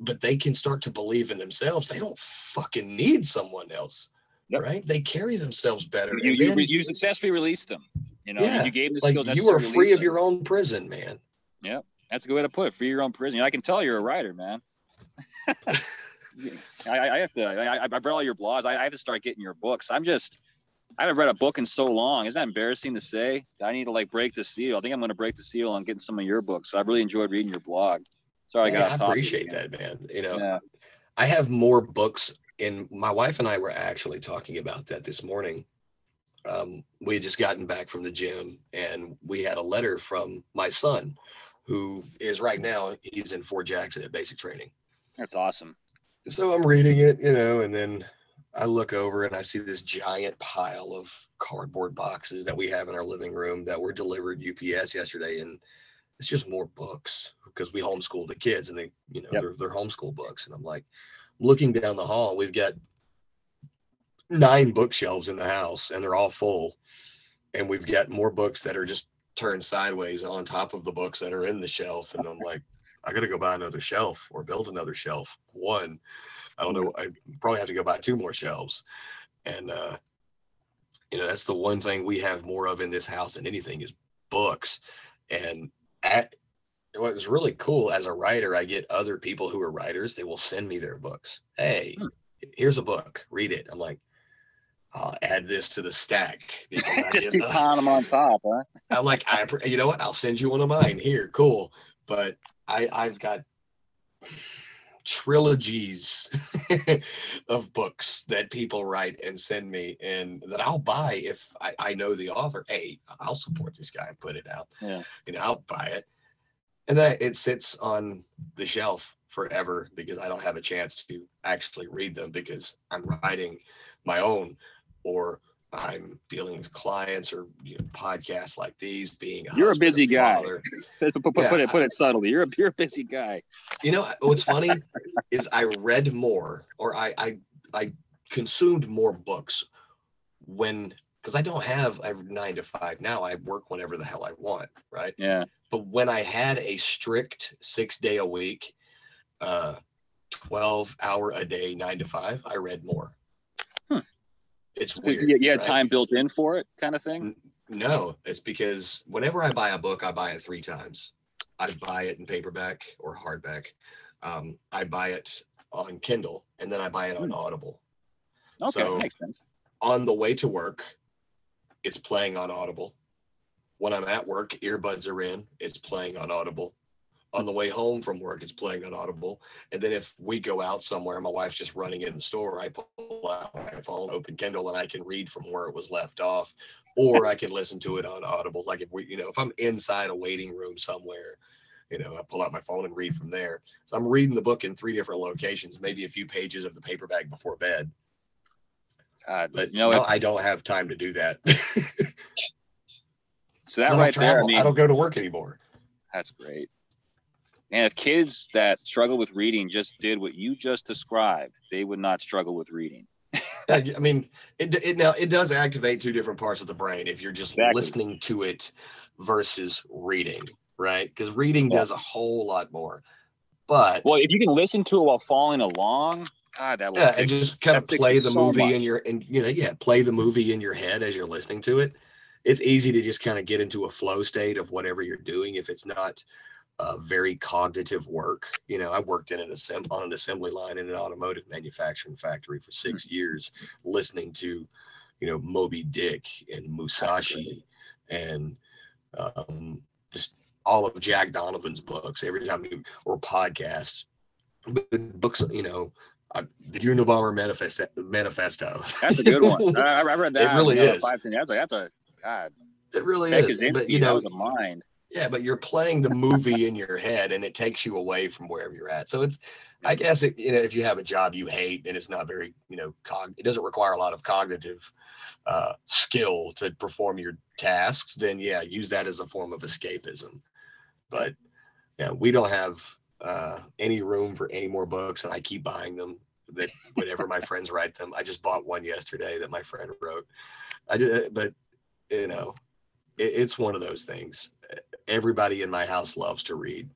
but they can start to believe in themselves, they don't fucking need someone else. Yep. Right? They carry themselves better. You, you, then, you successfully released them. You know, Yeah, you gave them the like skills you are free of them. your own prison, man. That's a good way to put it. Free your own prison. I can tell you're a writer, man. I, I I have to. I, I- I've read all your blogs. I, I have to start getting your books. I'm just. I haven't read a book in so long. Isn't that embarrassing to say? I need to like break the seal. I think I'm going to break the seal on getting some of your books. So I really enjoyed reading your blog. Sorry, I Yeah, got off I appreciate that, man. You know, Yeah. I have more books and my wife and I were actually talking about that this morning. Um, we had just gotten back from the gym and we had a letter from my son who is right now he's in Fort Jackson at basic training. That's awesome. So I'm reading it, you know, and then I look over and I see this giant pile of cardboard boxes that we have in our living room that were delivered UPS yesterday. And it's just more books because we homeschool the kids and they, you know, Yep. they're, they're homeschool books. And I'm like, looking down the hall, we've got nine bookshelves in the house and they're all full. And we've got more books that are just turned sideways on top of the books that are in the shelf. And I'm like, I got to go buy another shelf or build another shelf. One, I don't know. I probably have to go buy two more shelves. And, uh, you know, that's the one thing we have more of in this house than anything is books. And at what was really cool as a writer, I get other people who are writers, they will send me their books. Hey, Hmm. here's a book, read it. I'm like, I'll add this to the stack. Just keep piling them on top, huh? I'm like, I, you know what? I'll send you one of mine. Here, cool. But I, I've got trilogies of books that people write and send me, and that I'll buy if I, I know the author. Hey, I'll support this guy and put it out. Yeah. You know, I'll buy it, and then it sits on the shelf forever because I don't have a chance to actually read them because I'm writing my own or I'm dealing with clients or you know, podcasts like these, being a You're a busy guy. put, put, Yeah, put it put it subtly. You're a you're a busy guy. You know what's funny is I read more or I I I consumed more books when because I don't have a nine to five now. I work whenever the hell I want, right? Yeah. But when I had a strict six day a week, uh, twelve hour a day, nine to five, I read more. It's weird. had right? time built in for it, kind of thing. No, it's because whenever I buy a book, I buy it three times. I buy it in paperback or hardback. Um, I buy it on Kindle and then I buy it on Hmm. Audible. Okay, So- makes sense. On the way to work, it's playing on Audible. When I'm at work, earbuds are in, it's playing on Audible. On the way home from work, it's playing on Audible. And then if we go out somewhere, my wife's just running in the store, I pull out my phone, open Kindle, and I can read from where it was left off, or I can listen to it on Audible. Like if we, you know, if I'm inside a waiting room somewhere, you know, I pull out my phone and read from there. So I'm reading the book in three different locations, maybe a few pages of the paperback before bed. God, But you know, no, if, I don't have time to do that. so that right there. I mean, I don't go to work anymore. That's great. And if kids that struggle with reading just did what you just described, they would not struggle with reading. I mean, it, it now it does activate two different parts of the brain if you're just Exactly. listening to it versus reading, right? Because reading Yeah. does a whole lot more. But Well, if you can listen to it while following along, God, that will yeah, fix, and just kind of play the so movie in your and you know, yeah, play the movie in your head as you're listening to it. It's easy to just kind of get into a flow state of whatever you're doing if it's not uh, very cognitive work. You know, I worked in an assemb- on an assembly line in an automotive manufacturing factory for six Hmm. years, listening to, you know, Moby Dick and. Musashi and um, just all of Jack Donovan's books every time you or podcasts, but books, you know, uh, the Unabomber Manifesto. Manifesto. That's a good one. I, I read that. It really is. Five, ten, that's a, that's a God. it really Beck is. But you that know, was a mind. Yeah, but you're playing the movie in your head, and it takes you away from wherever you're at. So it's, I guess, it, you know, if you have a job you hate and it's not very, you know, cog, it doesn't require a lot of cognitive uh, skill to perform your tasks, then yeah, use that as a form of escapism. But yeah, we don't have uh, any room for any more books, and I keep buying them. That whenever my friends write them, I just bought one yesterday that my friend wrote. I did, but you know, it, it's one of those things. Everybody in my house loves to read,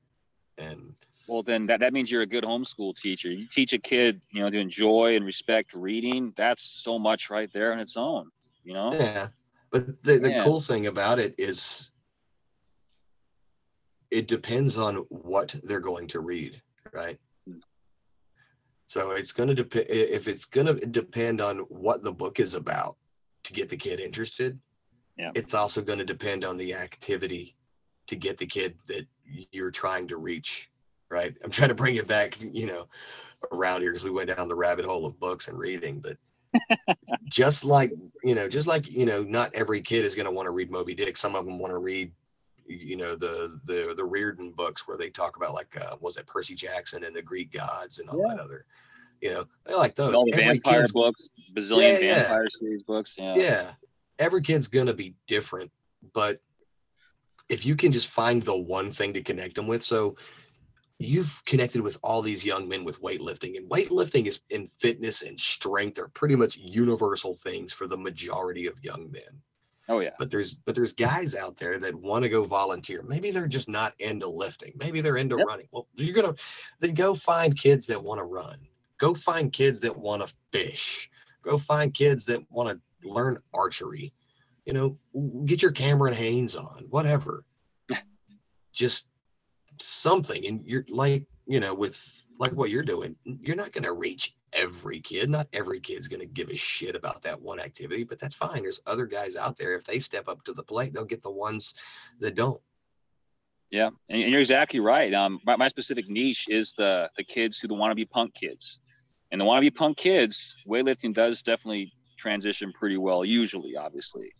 and Well, then that, that means you're a good homeschool teacher. You teach a kid, you know, to enjoy and respect reading. That's so much right there on its own. You know. yeah. But the, the Yeah. cool thing about it is, it depends on what they're going to read, right? So it's going to depend if it's going to depend on what the book is about to get the kid interested. Yeah. It's also going to depend on the activity to get the kid that you're trying to reach, right? I'm trying to bring it back, you know, around here because we went down the rabbit hole of books and reading, but just like, you know, just like, you know, not every kid is going to want to read Moby Dick. Some of them want to read you know the the the Riordan books where they talk about like uh, was it Percy Jackson and the Greek gods and all that other, you know, they like those. And all the Every vampire kid's- books, bazillion Yeah, yeah. vampire series books. Yeah. yeah, every kid's gonna be different, but if you can just find the one thing to connect them with, so you've connected with all these young men with weightlifting, and weightlifting is in fitness and strength are pretty much universal things for the majority of young men. Oh yeah. but there's but there's guys out there that want to go volunteer maybe they're just not into lifting maybe they're into Yep. running well you're gonna then go find kids that want to run go find kids that want to fish go find kids that want to learn archery you know get your Cameron Hanes on whatever. Just something. And you're like you know with like what you're doing you're not going to reach every kid. Not every kid's going to give a shit about that one activity but that's fine. There's other guys out there. If they step up to the plate they'll get the ones that don't. Yeah, and, you're exactly right. Um, my, my specific niche is the the kids who the want to be punk kids, and the want to be punk kids. Weightlifting does definitely transition pretty well, usually, obviously.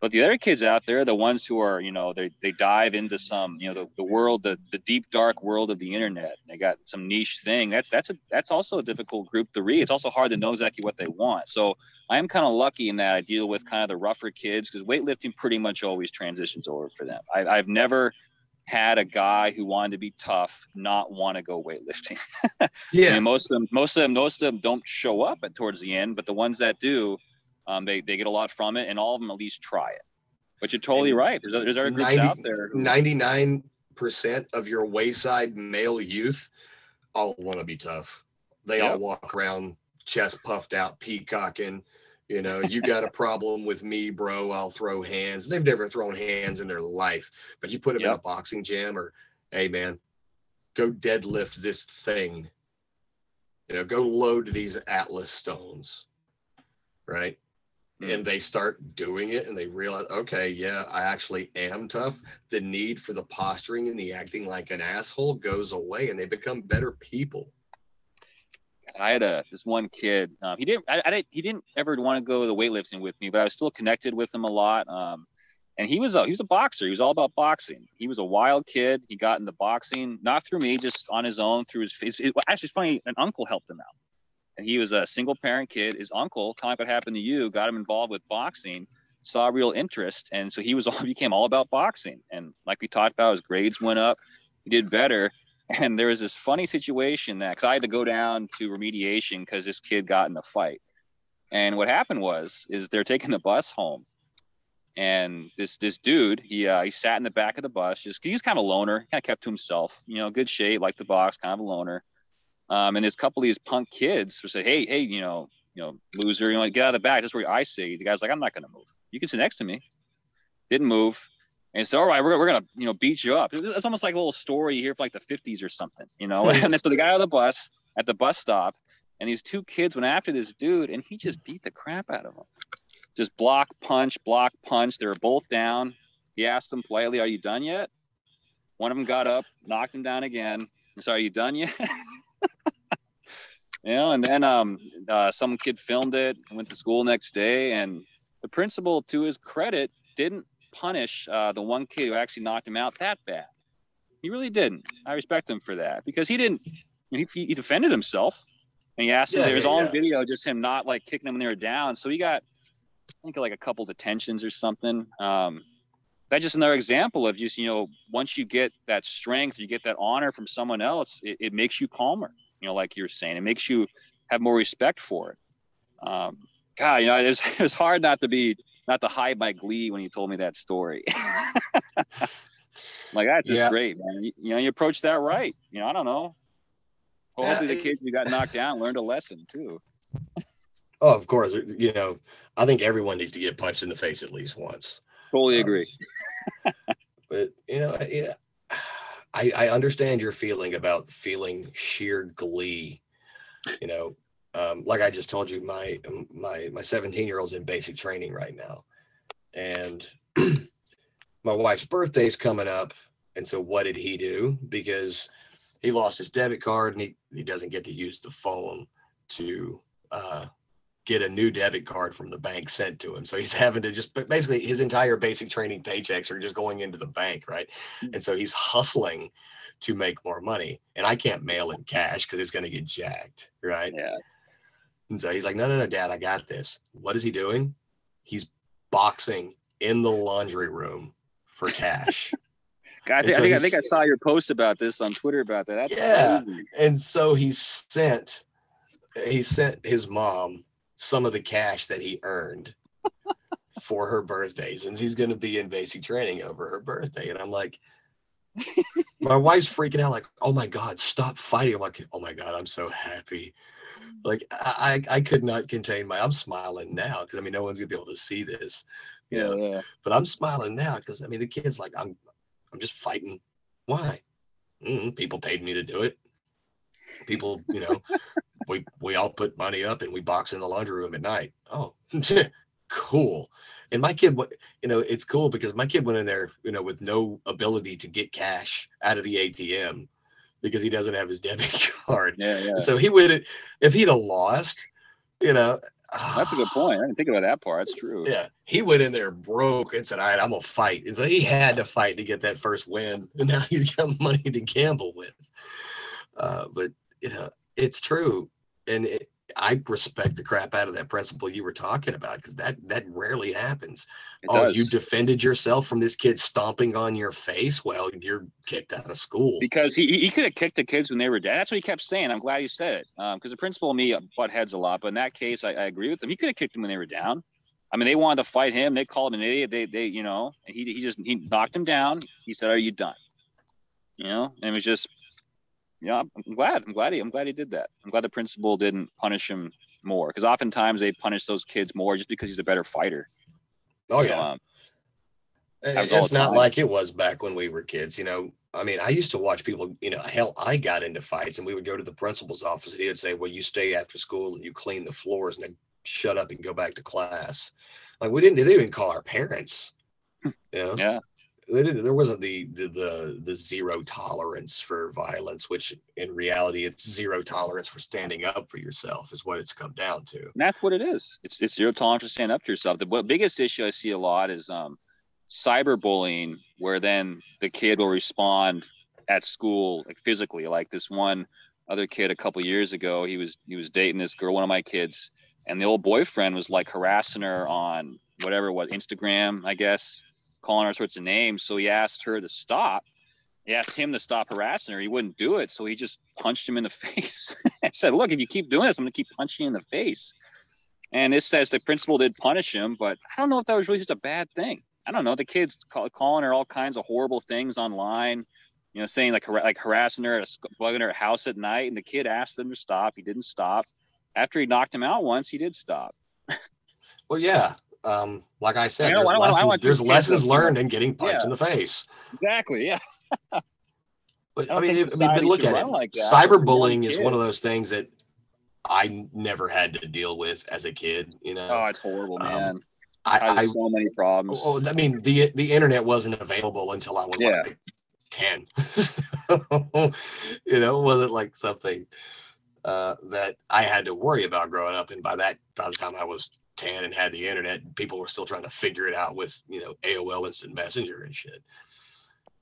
But the other kids out there, the ones who are, you know, they, they dive into some, you know, the, the world, the, the deep dark world of the internet. They got some niche thing. That's that's a that's also a difficult group to read. It's also hard to know exactly what they want. So I am kind of lucky in that I deal with kind of the rougher kids because weightlifting pretty much always transitions over for them. I, I've never had a guy who wanted to be tough not want to go weightlifting. Yeah. and most of them, most of them, most of them don't show up at towards the end, but the ones that do, um, they they get a lot from it, and all of them at least try it. But you're totally And right. There's there's other groups 90 out there. who- 99% of your wayside male youth all want to be tough. They all walk around chest puffed out, peacocking. You know, you got a problem with me, bro. I'll throw hands. They've never thrown hands in their life, but you put them in a boxing gym or, hey, man, go deadlift this thing. You know, go load these Atlas stones. Right. And they start doing it and they realize okay yeah i actually am tough the need for the posturing and the acting like an asshole goes away and they become better people I had a this one kid. Um, he didn't. I, I didn't. He didn't ever want to go to the weightlifting with me, but I was still connected with him a lot. Um, and he was a he was a boxer. He was all about boxing. He was a wild kid. He got into boxing not through me, just on his own through his. It's, it, actually, it's funny. An uncle helped him out, he was a single parent kid. His uncle, kind of what happened to you, got him involved with boxing. Saw real interest, and so he was all became all about boxing. And like we talked about, his grades went up. He did better and there was this funny situation that because I had to go down to remediation because this kid got in a fight. And what happened was is they're taking the bus home, and this this dude he uh, he sat in the back of the bus just he was kind of a loner, kind of kept to himself, you know, good shape, like the box, kind of a loner. Um, and this couple of these punk kids were said, hey hey, you know, you know, loser, you know, get out of the back. That's where I see The guy's like, I'm not gonna move. You can sit next to me. Didn't move. And so, all right, we're, we're gonna, you know, beat you up. It's almost like a little story you hear from like the 50s or something, you know. and so the guy on the bus at the bus stop, and these two kids went after this dude, and he just beat the crap out of them. Just block, punch, block, punch. They were both down. He asked them politely, "Are you done yet?" One of them got up, knocked him down again. And so, are you done yet? you know, and then um, uh, some kid filmed it, went to school next day, and the principal, to his credit, didn't punish uh, the one kid who actually knocked him out that bad. He really didn't. I respect him for that because he didn't. He, he defended himself, and he asked him. Yeah, There was yeah, all yeah. video, just him not like kicking him when they were down. So he got, I think, like a couple detentions or something. Um, that's just another example of just you know once you get that strength, you get that honor from someone else, it, it makes you calmer. You know, like you're saying, it makes you have more respect for it. Um, God, you know, it's, was, it was hard not to be not to hide my glee when you told me that story. like that's just Yeah. great, man. You, you know, you approach that right. You know, I don't know. Hopefully, Yeah, the it- kids who got knocked down learned a lesson too. oh of course you know i think everyone needs to get punched in the face at least once Totally Um, agree. but you know, I- you know I, I understand your feeling about feeling sheer glee. You know, um, like I just told you, my my my 17 year old's in basic training right now, and my wife's birthday's coming up. And so, what did he do? Because he lost his debit card and he, he doesn't get to use the phone to uh, get a new debit card from the bank sent to him. So he's having to just, basically his entire basic training paychecks are just going into the bank, right? Mm-hmm. And so he's hustling to make more money. And I can't mail him cash because it's going to get jacked, right? Yeah. And so he's like, no, no, no, dad, I got this. What is he doing? He's boxing in the laundry room for cash. God, I think, so I, think I think I saw your post about this on Twitter about that. That's Yeah. crazy. and so he sent he sent his mom some of the cash that he earned for her birthday since he's going to be in basic training over her birthday. And i'm like my wife's freaking out like oh my god stop fighting. I'm like oh my god i'm so happy. Like i i, I could not contain my i'm smiling now because i mean no one's gonna be able to see this you Yeah, know yeah. but i'm smiling now because i mean the kid's like i'm i'm just fighting. Why? Mm, people paid me to do it. People you know we we all put money up and we box in the laundry room at night oh cool and my kid what you know it's cool because my kid went in there you know with no ability to get cash out of the atm because he doesn't have his debit card Yeah, yeah. so he would if he'd have lost you know That's a good point. I didn't think about that part. That's true. Yeah, he went in there broke and said, "All right, I'm gonna fight." And so he had to fight to get that first win, and now he's got money to gamble with. Uh, but you know, it's true, and it, I respect the crap out of that principle you were talking about because that that rarely happens. It oh, does. you defended yourself from this kid stomping on your face. Well, you're kicked out of school. because he he could have kicked the kids when they were dead. That's what he kept saying. I'm glad you said it. Um, because the principal and me butt heads a lot, but in that case, I, I agree with him. He could have kicked them when they were down. I mean, they wanted to fight him. They called him an idiot. They they you know, and he he just he knocked him down. He said, "Are you done?" You know, and it was just, yeah. I'm glad. I'm glad he. I'm glad he did that. I'm glad the principal didn't punish him more because oftentimes they punish those kids more just because he's a better fighter. oh You know, yeah, um, And happens all it's not like it was back when we were kids. You know, I mean, I used to watch people. You know, hell, I got into fights, and we would go to the principal's office, and he would say, "Well, you stay after school and you clean the floors, and then shut up and go back to class." Like we didn't. They didn't even call our parents. You know. yeah. There wasn't the, the the the zero tolerance for violence, which in reality it's zero tolerance for standing up for yourself is what it's come down to. And that's what it is. It's it's zero tolerance for standing up to yourself. The biggest issue I see a lot is um, cyberbullying, where then the kid will respond at school like physically. Like this one other kid a couple years ago, he was he was dating this girl, one of my kids, and the old boyfriend was like harassing her on whatever what Instagram, I guess, calling her sorts of names. So he asked her to stop. He asked him to stop harassing her. He wouldn't do it, so he just punched him in the face. and said, "Look, if you keep doing this, I'm going to keep punching you in the face." And this says the principal did punish him, but I don't know if that was really just a bad thing. I don't know. The kids call, calling her all kinds of horrible things online, you know, saying like like harassing her, bugging her house at night, and the kid asked him to stop. He didn't stop. After he knocked him out once, he did stop. Well, yeah. Um, like I said, I there's I I lessons, there's lessons learned in getting punched Yeah. in the face. Exactly. Yeah. But I I, mean, it- I mean, but look at it. like that for young Cyberbullying is one of those things that I never had to deal with as a kid. You know, Oh, it's horrible, Um, man. I, Causes I so many problems. Oh, I mean, the the internet wasn't available until I was Yeah. like ten. you know, it wasn't like something uh, that I had to worry about growing up. And by that, by the time I was and had the internet, people were still trying to figure it out with you know AOL Instant Messenger and shit.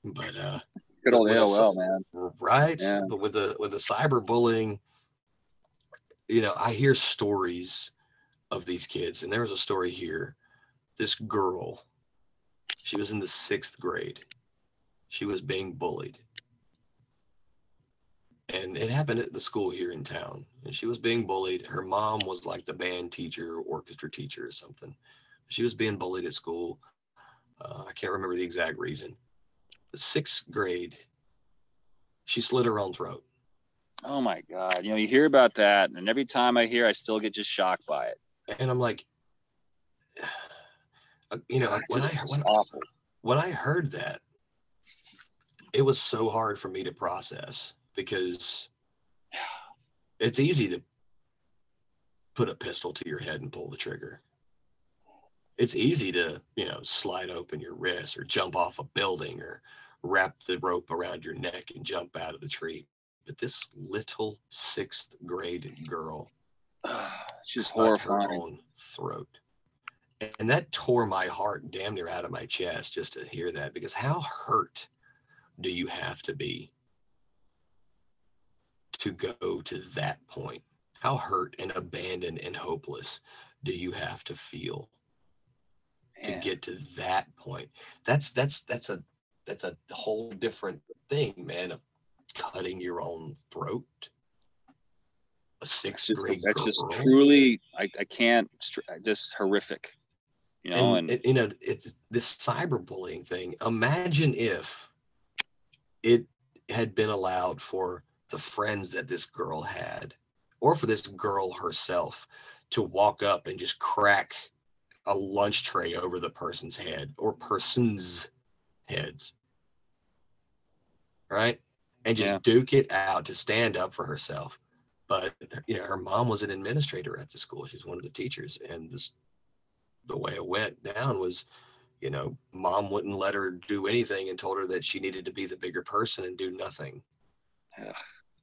But uh, Good old AOL, man. right, Yeah. but with the with the cyberbullying, you know, I hear stories of these kids, and there was a story here. This girl, she was in the sixth grade. She was being bullied. And it happened at the school here in town. And she was being bullied. Her mom was like the band teacher, or orchestra teacher, or something. She was being bullied at school. Uh, I can't remember the exact reason. The sixth grade, she slit her own throat. Oh my God. You know, you hear about that, and every time I hear, I still get just shocked by it. And I'm like, uh, you know, when just, I, when, awful. when I heard that, it was so hard for me to process because it's easy to put a pistol to your head and pull the trigger. It's easy to, you know, slide open your wrist or jump off a building or wrap the rope around your neck and jump out of the tree. But this little sixth grade girl It's just cut her own throat. And that tore my heart damn near out of my chest just to hear that because how hurt do you have to be to go to that point? How hurt and abandoned and hopeless do you have to feel to get to that point? That's that's that's a that's a whole different thing, man, of cutting your own throat. A That's sixth just, grade that's just truly, I, I can't, just horrific. You know, and, and, you know it's this cyberbullying thing imagine if it had been allowed for the friends that this girl had or for this girl herself to walk up and just crack a lunch tray over the person's head or persons heads. Right? And just Yeah. duke it out to stand up for herself. But you know her mom was an administrator at the school. She's one of the teachers. And this the way it went down was you know mom wouldn't let her do anything and told her that she needed to be the bigger person and do nothing. Ugh.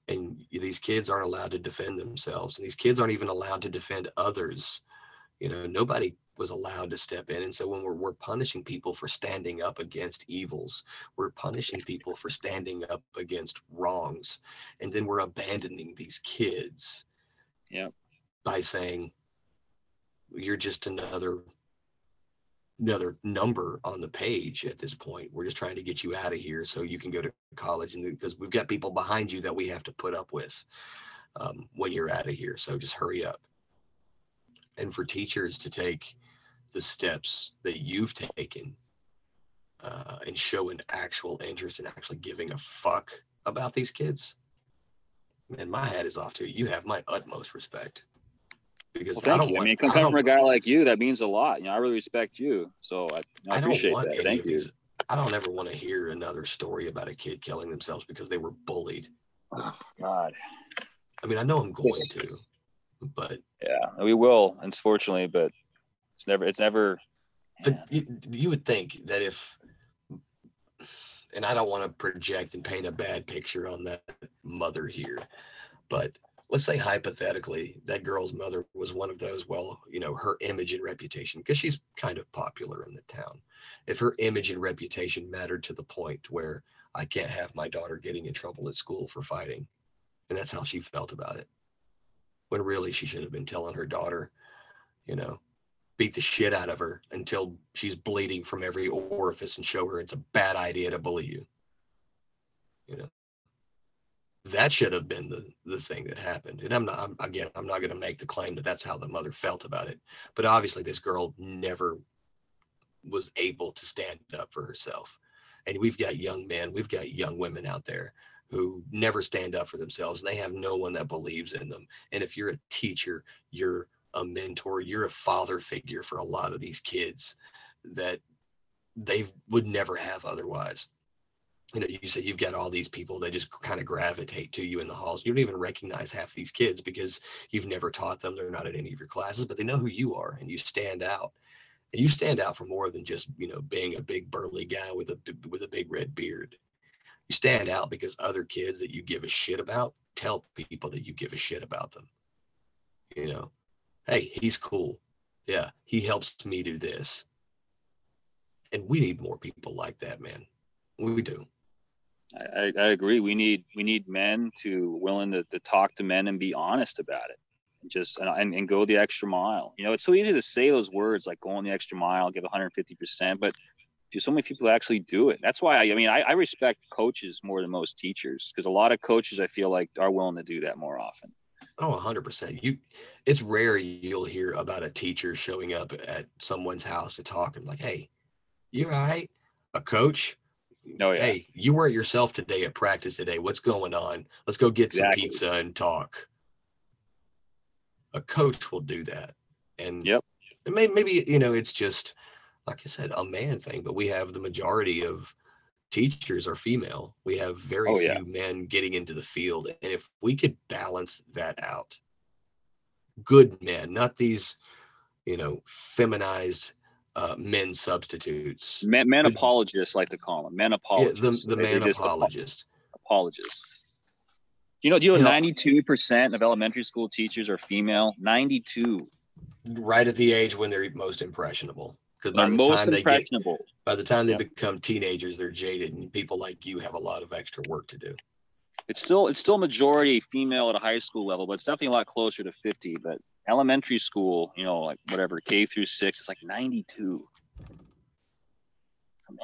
And these kids aren't allowed to defend themselves and these kids aren't even allowed to defend others You know, nobody was allowed to step in. And so when we're, we're punishing people for standing up against evils, we're punishing people for standing up against wrongs. And then we're abandoning these kids Yep. by saying, you're just another another number on the page at this point. We're just trying to get you out of here so you can go to college, and because we've got people behind you that we have to put up with um, when you're out of here. So just hurry up. And for teachers to take the steps that you've taken uh, and show an actual interest in actually giving a fuck about these kids, man, my hat is off to you. You have my utmost respect. Because Well, I thank don't you. I want, mean, come I come don't- from a guy like you, that means a lot. You know, I really respect you. So I, I I appreciate that. Thank you. these. I don't ever want to hear another story about a kid killing themselves because they were bullied. Oh, God. I mean, I know I'm going Yes. to, but Yeah, we will, unfortunately, but it's never, it's never. but you, you would think that if, and I don't want to project and paint a bad picture on that mother here, but let's say hypothetically that girl's mother was one of those, well, you know, her image and reputation, because she's kind of popular in the town. If her image and reputation mattered to the point where I can't have my daughter getting in trouble at school for fighting, and that's how she felt about it. When really she should have been telling her daughter, you know, beat the shit out of her until she's bleeding from every orifice and show her it's a bad idea to bully you. You know, that should have been the the thing that happened. And I'm not I'm, again, I'm not going to make the claim that that's how the mother felt about it. But obviously, this girl never was able to stand up for herself. And we've got young men, we've got young women out there who never stand up for themselves. And they have no one that believes in them. And if you're a teacher, you're a mentor, you're a father figure for a lot of these kids that they would never have otherwise. You know, you say you've got all these people that just kind of gravitate to you in the halls. You don't even recognize half these kids because you've never taught them. They're not in any of your classes, but they know who you are and you stand out. And you stand out for more than just, you know, being a big burly guy with a with a big red beard. You stand out because other kids that you give a shit about tell people that you give a shit about them. You know, hey, he's cool. Yeah, he helps me do this. And we need more people like that, man. We do. I, I agree. We need we need men to willing to, to talk to men and be honest about it, and just and, and, go the extra mile. You know, it's so easy to say those words like going the extra mile, give 150 percent, but there's so many people actually do it. That's why I, I mean I, I respect coaches more than most teachers because a lot of coaches I feel like are willing to do that more often. Oh, 100%. You it's rare you'll hear about a teacher showing up at someone's house to talk and like, "Hey, you're right. A coach? Oh yeah, Hey, you weren't yourself today at practice today. What's going on? Let's go get some pizza and talk." A coach will do that. And Yep. may, maybe you know it's just like I said, a man thing, but we have the majority of teachers are female. We have very Oh, few yeah. men getting into the field. And if we could balance that out, good men, not these, you know, feminized uh, men substitutes. men, men apologists like to call them men Yeah, apologists. the, the They- they man just apologist. apologists. You know, do you know You 92% of elementary school teachers are female? 92. right at the age when they're most impressionable. Because by the most time they get, by the time they become teenagers, they're jaded, and people like you have a lot of extra work to do. It's still it's still majority female at a high school level, but it's definitely a lot closer to 50. But elementary school, you know, like whatever K through six, it's like 92.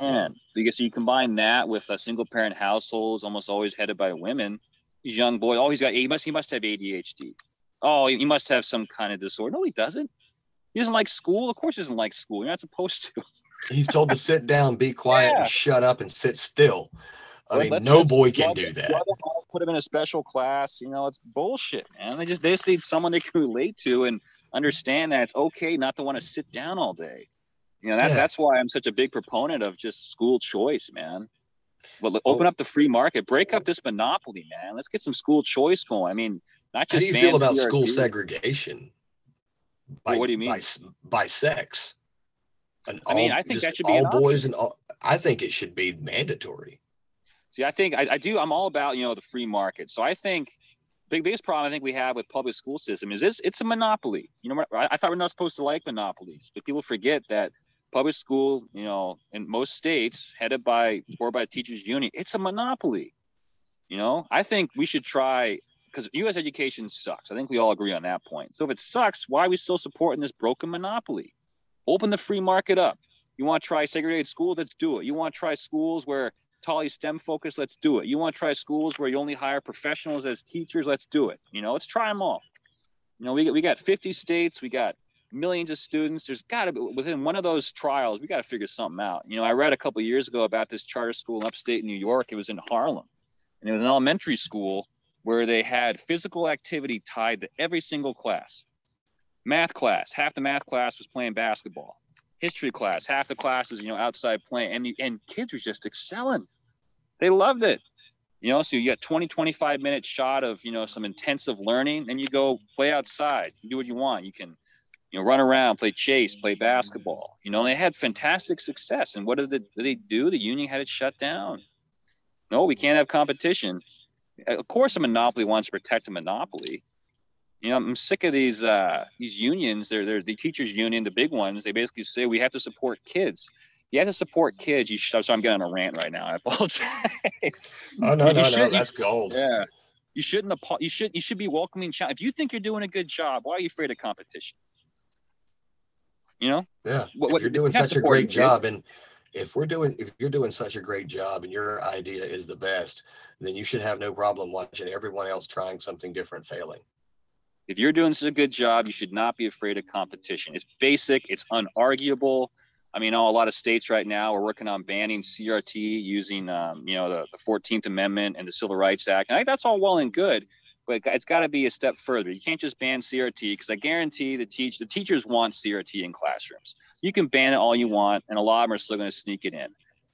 Man, so you, so you combine that with a single parent households, almost always headed by women. These young boy, oh, he's got he must he must have ADHD. Oh, he he must have some kind of disorder. No, he doesn't. He doesn't like school. Of course, he doesn't like school. You're not supposed to. He's told to sit down, be quiet, Yeah. and shut up and sit still. I Well, mean, no boy can plug- do that. Plug 'em all, Put them in a special class. You know, it's bullshit, man. They just they just need someone they can relate to and understand that it's okay not to want to sit down all day. You know, that, Yeah. that's why I'm such a big proponent of just school choice, man. Well, open up the free market, break up this monopoly, man. Let's get some school choice going. I mean, not just. How do you feel about school CRT. segregation? Well, what do you mean? By, by sex. And I mean, all- I think that should be all boys and all. I think it should be mandatory. See, I think I, I do. I'm all about you know the free market. So I think big biggest problem I think we have with public school system is this it's a monopoly. You know, I, I thought we're not supposed to like monopolies, but people forget that public school, you know, in most states headed by or by teachers union, it's a monopoly. You know, I think we should try because U.S. education sucks. I think we all agree on that point. So if it sucks, why are we still supporting this broken monopoly? Open the free market up. You want to try segregated school? Let's do it. You want to try schools where totally STEM focused? Let's do it. You want to try schools where you only hire professionals as teachers? Let's do it. You know, let's try them all. You know, we we got 50 states. We got millions of students. There's got to be within one of those trials. We got to figure something out. You know, I read a couple years ago about this charter school in upstate New York. It was in Harlem, and it was an elementary school where they had physical activity tied to every single class. Math class, half the math class was playing basketball. History class, half the class was you know outside playing, and and kids were just excelling. They loved it. You know, so you get 20, 25 minute shot of you know some intensive learning, and you go play outside, do what you want. You can you know, run around, play chase, play basketball. You know, they had fantastic success. And what did, the, did they do? The union had it shut down. No, we can't have competition. Of course, a monopoly wants to protect a monopoly. You know, I'm sick of these uh, these unions. They're, they're the teachers' union, the big ones. They basically say we have to support kids. You have to support kids. You should, so I'm getting on a rant right now. I apologize. Oh no, no, no, that's gold. Yeah, you shouldn't. You should. You should be welcoming. If you think you're doing a good job, why are you afraid of competition? You know? Yeah. What, if you're doing such a great kids. job and if we're doing if you're doing such a great job and your idea is the best, then you should have no problem watching everyone else trying something different failing. If you're doing such a good job, you should not be afraid of competition. It's basic, it's unarguable. I mean, a lot of states right now are working on banning CRT using, um, you know, the, the 14th Amendment and the Civil Rights Act. And I think that's all well and good but it's got to be a step further. You can't just ban CRT because I guarantee the teach the teachers want CRT in classrooms. You can ban it all you want, and a lot of them are still going to sneak it in.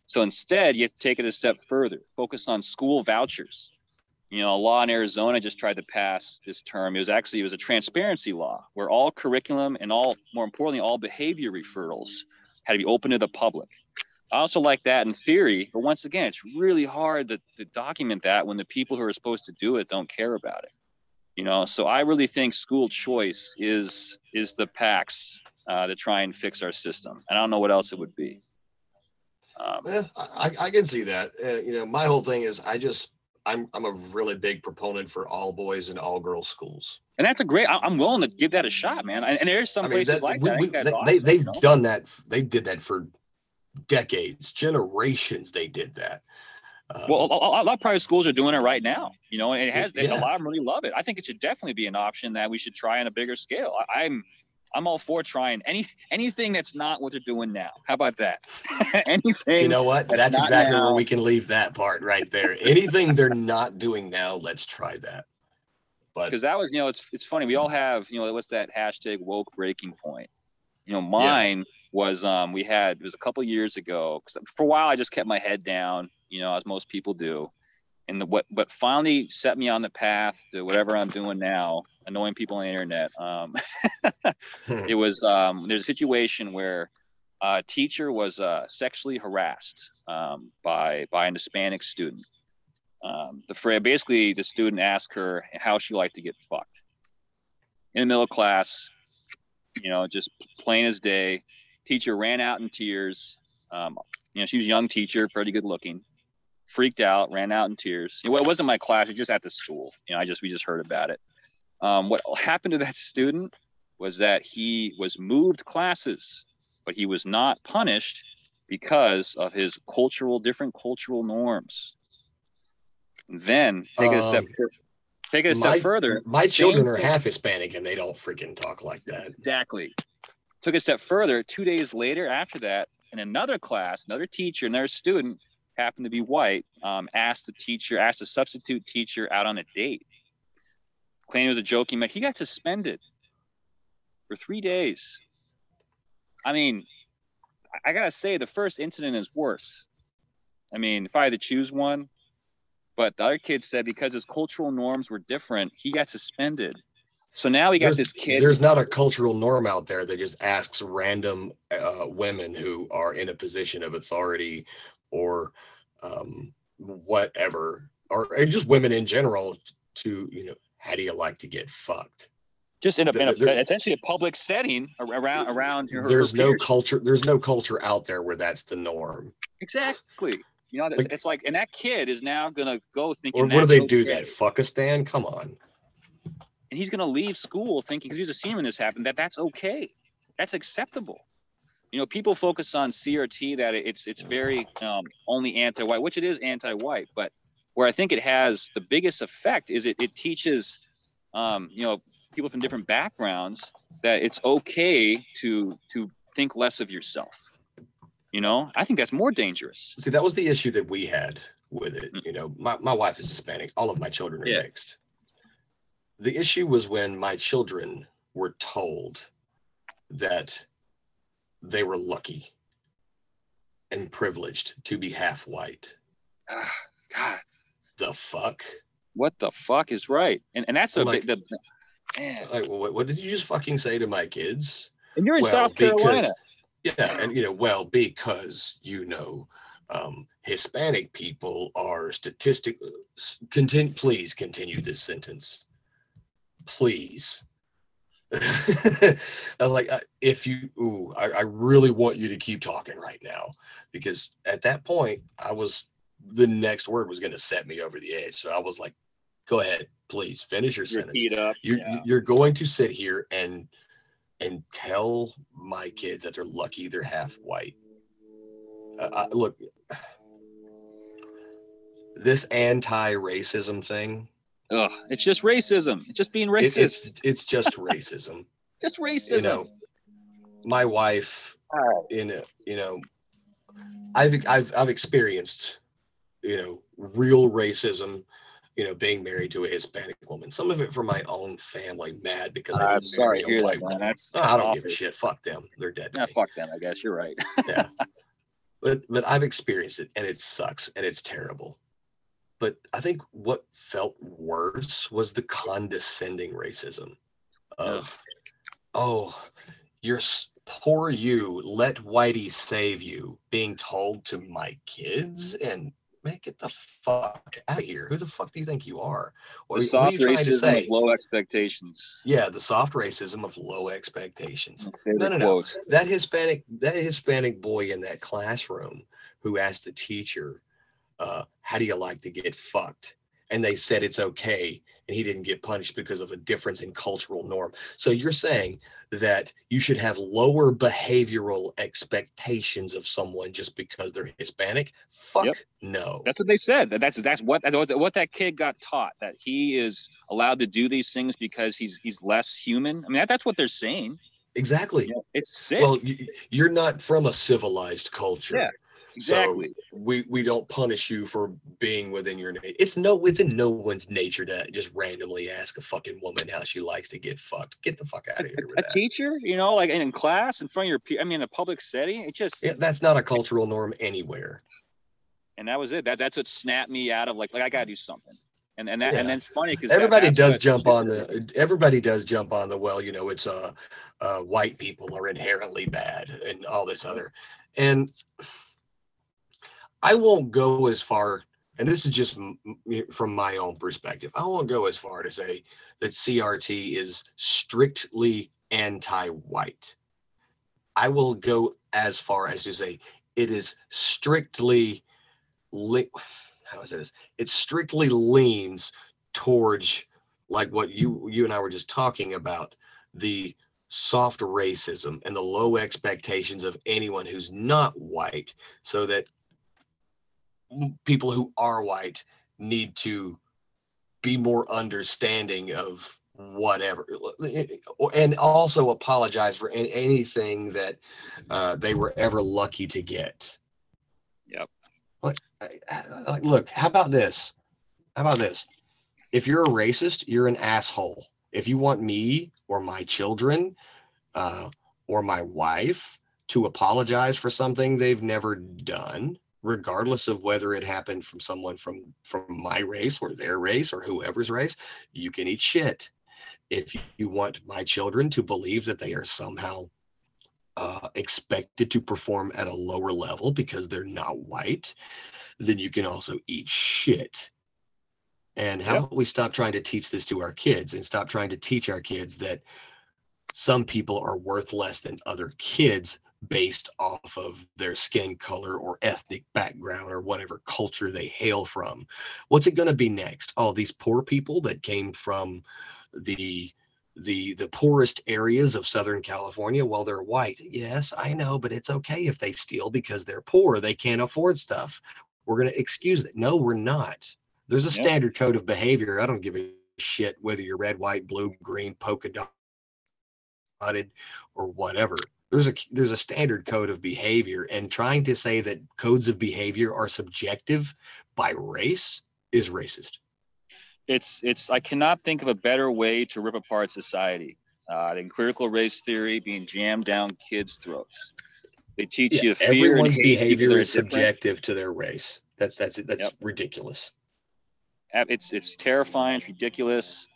So instead, you have to take it a step further. Focus on school vouchers. You know, a law in Arizona just tried to pass this term. It was actually it was a transparency law where all curriculum and all, more importantly, all behavior referrals had to be open to the public. I also like that in theory, but once again, it's really hard to, to document that when the people who are supposed to do it don't care about it. You know, so I really think school choice is is the PAX uh, to try and fix our system. And I don't know what else it would be. Um, yeah, I, I can see that. Uh, you know, my whole thing is I just I'm I'm a really big proponent for all boys and all girls schools. And that's a great. I'm willing to give that a shot, man. And there's some I mean, places that, like we, that. We, they, awesome, they, they've you know? done that. They did that for decades, generations. They did that. Um, well, a, a, lot of private schools are doing it right now, you know, and it has yeah. a lot of them really love it. I think it should definitely be an option that we should try on a bigger scale. I, I'm I'm all for trying any anything that's not what they're doing now. How about that? anything. You know what? That's, that's exactly now. where we can leave that part right there. anything they're not doing now, let's try that. But because that was, you know, it's it's funny. We all have, you know, what's that hashtag woke breaking point? You know, mine. Yeah was um, we had it was a couple years ago because for a while I just kept my head down, you know, as most people do. And the, what what finally set me on the path to whatever I'm doing now, annoying people on the internet. Um, it was um, there's a situation where a teacher was uh, sexually harassed um, by by an Hispanic student. Um, the basically the student asked her how she liked to get fucked in the middle of class. You know, just plain as day teacher ran out in tears. Um, you know, she was a young teacher, pretty good looking, freaked out, ran out in tears. It wasn't my class; it was just at the school. You know, I just we just heard about it. Um, what happened to that student was that he was moved classes, but he was not punished because of his cultural different cultural norms. Then take it a step. Um, take it a step my, further. My children are half Hispanic and they don't freaking talk like that. Exactly. Took a step further. Two days later, after that, in another class, another teacher, another student happened to be white, um, asked the teacher, asked a substitute teacher out on a date. Claiming it was a joking matter. He got suspended for three days. I mean, I gotta say, the first incident is worse. I mean, if I had to choose one, but the other kid said because his cultural norms were different, he got suspended. So now we got there's, this kid. There's not a cultural norm out there that just asks random uh, women who are in a position of authority or um, whatever, or, or just women in general to, you know, how do you like to get fucked? just in a, in a There- essentially a public setting ar- around around her there's no peers. culture there's no culture out there where that's the norm. Exactly. You know it's, Like- it's like and that kid is now gonna go thinking or what do they do that fuck us dan come on. And he's gonna leave school thinking because he was a senior when this happened that that's okay. That's acceptable. You know people focus on crt that it's it's very um, only anti-white which it is anti-white but where i think it has the biggest effect is it, it teaches um, you know people from different backgrounds that it's okay to to think less of yourself. You know i think that's more dangerous. See that was the issue that we had with it. You know my, my wife is hispanic. All of my children are. Yeah. mixed. The issue was when my children were told that they were lucky and privileged to be half white. Ah, god the fuck what the fuck is right and and that's a Like- bit the man. like what, what did you just fucking say to my kids and you're in Well, south carolina yeah, and you know, well, because you know, um, Hispanic people are statistic. Continue, please continue this sentence, please. Like, uh, if you, ooh, I, I really want you to keep talking right now because at that point, I was the next word was going to set me over the edge. So I was like, go ahead, please finish your sentence. you're yeah. you're going to sit here and and tell my kids that they're lucky they're half white. Uh, I, look this anti-racism thing Ugh, it's just racism. It's just being racist it's it's just racism. Just you racism. know my wife in a you know i've i've i've experienced you know real racism you know being married to a hispanic woman some of it from my own family mad because I Uh, didn't sorry marry to a hear that man that's, No, that's I don't awful. give a shit. Fuck them. They're dead. Yeah, fuck them i guess you're right Yeah. but but I've experienced it and it sucks and it's terrible. But I think what felt worse was the condescending racism of oh, you're poor you, let Whitey save you, being told to my kids and make it the fuck out of here. Who the fuck do you think you are? What, the what are soft you trying to racism say? of low expectations Yeah, the soft racism of low expectations. No, no. quote. that Hispanic that Hispanic boy in that classroom who asked the teacher, uh, "How do you like to get fucked?" And they said it's okay, and he didn't get punished because of a difference in cultural norm. So you're saying that you should have lower behavioral expectations of someone just because they're Hispanic? Fuck Yep. no. That's what they said. That's that's what what that kid got taught that he is allowed to do these things because he's he's less human. I mean, that, that's what they're saying. exactly. Know, it's sick. Well, you, you're not from a civilized culture. Yeah, exactly. we we don't punish you for being within your nature. It's no, it's in no one's nature to just randomly ask a fucking woman how she likes to get fucked. Get the fuck out of here with a that. teacher, you know, like in class, in front of your, pe- I mean, in a public setting, it just, Yeah, that's not a cultural norm anywhere. and that was it. That that's what snapped me out of like, like I gotta do something. And and that Yeah. and then it's funny because Everybody does jump on the. Everybody does jump on the. Well, you know, it's uh, uh, white people are inherently bad and all this other, and I won't go as far. And this is just from my own perspective. I won't go as far to say that CRT is strictly anti-white. I will go as far as to say it is strictly. Li- how do I say this? It strictly leans towards like what you you and I were just talking about the soft racism and the low expectations of anyone who's not white so that people who are white need to be more understanding of whatever and also apologize for anything that uh, they were ever lucky to get Yep. like, I- I- like, look, how about this? How about this? If you're a racist, you're an asshole. If you want me or my children uh, or my wife to apologize for something they've never done, regardless of whether it happened from someone from from my race or their race or whoever's race, you can eat shit. If you want my children to believe that they are somehow uh, expected to perform at a lower level because they're not white, then you can also eat shit. And how Yep. about we stop trying to teach this to our kids and stop trying to teach our kids that some people are worth less than other kids based off of their skin color or ethnic background or whatever culture they hail from. What's it going to be next? Oh, these poor people that came from the the the poorest areas of southern california well they're white. Yes i know but it's okay if they steal because they're poor. They can't afford stuff. We're going to excuse it no we're not. There's a Yeah. standard code of behavior. I don't give a shit whether you're red white blue green polka dotted or whatever there's a there's a standard code of behavior and trying to say that codes of behavior are subjective by race is racist it's it's I cannot think of a better way to rip apart society uh, than critical race theory being jammed down kids' throats. They teach Yeah, you fear everyone's behavior is different. subjective to their race. That's that's that's Yep. ridiculous. It's it's terrifying. It's ridiculous.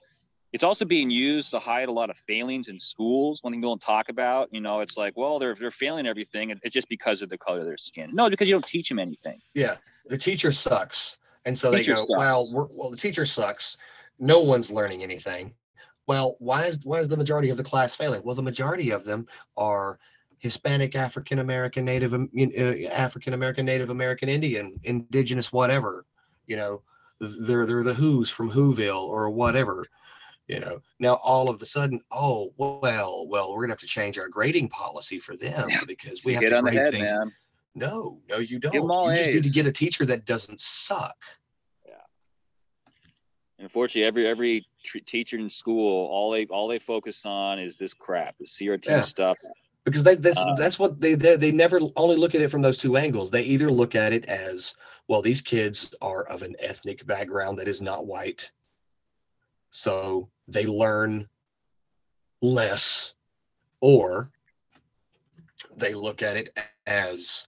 It's also being used to hide a lot of failings in schools. One thing people don't talk about, you know, it's like, well, they're they're failing everything, and it's just because of the color of their skin. No, because you don't teach them anything. Yeah, the teacher sucks, and so they go, sucks. "Well, we're, well, the teacher sucks. No one's learning anything." Well, why is why is the majority of the class failing? Well, the majority of them are Hispanic, African American, Native, uh, African American, Native American, Indian, Indigenous, whatever. You know, they're they're the Who's from Whoville or whatever. You know, now all of a sudden, oh well, well, we're gonna have to change our grading policy for them because we have Get to on the grade head, things. man. No, no, you don't. you just need to get a teacher that doesn't suck. Yeah unfortunately, every every tr- teacher in school, all they all they focus on is this crap, the CRT Yeah. stuff. because they, that's Uh, that's what they, they they never only look at it from those two angles. They either look at it as well, these kids are of an ethnic background that is not white, so they learn less, or they look at it as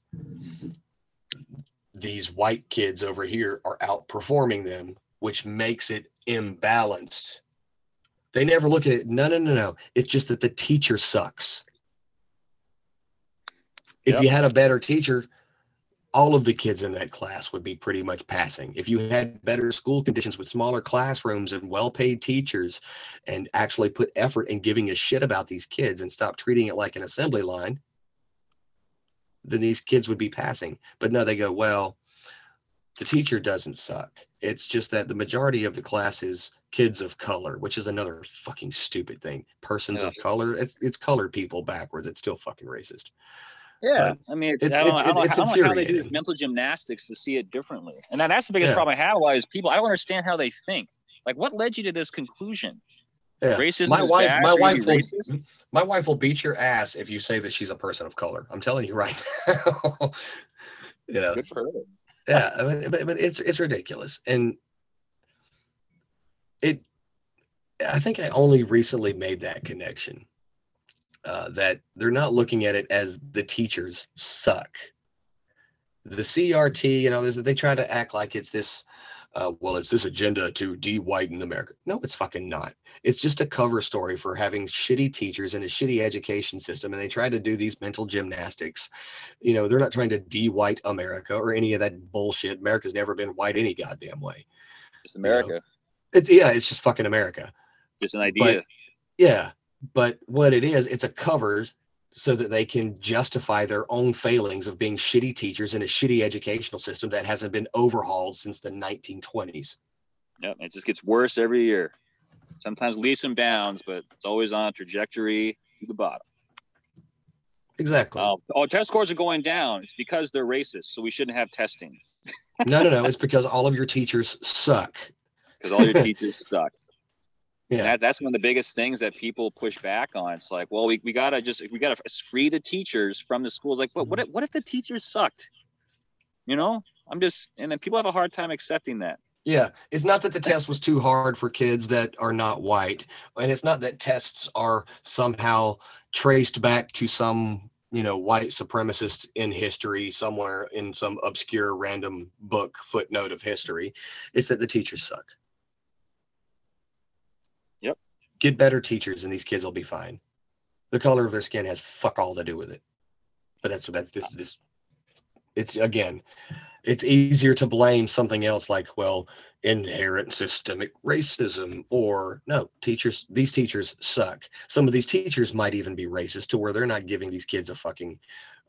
these white kids over here are outperforming them, which makes it imbalanced. They never look at it. No, no, no, no. It's just that the teacher sucks. If Yep. you had a better teacher, all of the kids in that class would be pretty much passing. If you had better school conditions with smaller classrooms and well paid teachers and actually put effort in giving a shit about these kids and stop treating it like an assembly line, then these kids would be passing. But no, they go, well, the teacher doesn't suck. It's just that the majority of the class is kids of color, which is another fucking stupid thing. Persons of color, it's it's colored people backwards. It's still fucking racist. Yeah, I mean, it's, it's- I don't, it's- I don't, it's I don't know how they do this mental gymnastics to see it differently, and that, that's the biggest Yeah. problem I have. Why is people? I don't understand how they think. Like, what led you to this conclusion? Yeah. Racism my is wife, bad, my wife will, racist? my wife will beat your ass if you say that she's a person of color. I'm telling you right now. you know, Good for her. yeah, I mean, but, but it's it's ridiculous, and it. I think I only recently made that connection. Uh, that they're not looking at it as the teachers suck. The CRT, you know, there's- they try to act like it's this. Uh, well, it's this agenda to de-whiten America. No, it's fucking not. It's just a cover story for having shitty teachers and a shitty education system, and they try to do these mental gymnastics. You know, they're not trying to de-white America or any of that bullshit. America's never been white any goddamn way. Just America. It's yeah, it's just fucking America. Just an idea. Yeah, but what it is, it's a cover so that they can justify their own failings of being shitty teachers in a shitty educational system that hasn't been overhauled since the 1920s. Yep, it just gets worse every year. Sometimes leaps and bounds, but it's always on a trajectory to the bottom. Exactly. Um, oh, test scores are going down. It's because they're racist, so we shouldn't have testing no, no, no. It's because all of your teachers suck. because all your teachers suck. Yeah. That, that's one of the biggest things that people push back on. It's like, well, we, we gotta just we gotta free the teachers from the schools. Like, what what if, what if the teachers sucked? You know, I'm just and then people have a hard time accepting that. Yeah, it's not that the test was too hard for kids that are not white, and it's not that tests are somehow traced back to some, you know, white supremacist in history somewhere in some obscure random book footnote of history. It's that the teachers suck. Yep. Get better teachers and these kids will be fine. The color of their skin has fuck all to do with it. But that's what that's this this it's again it's easier to blame something else like, well, inherent systemic racism or no teachers these teachers suck some of these teachers might even be racist to where they're not giving these kids a fucking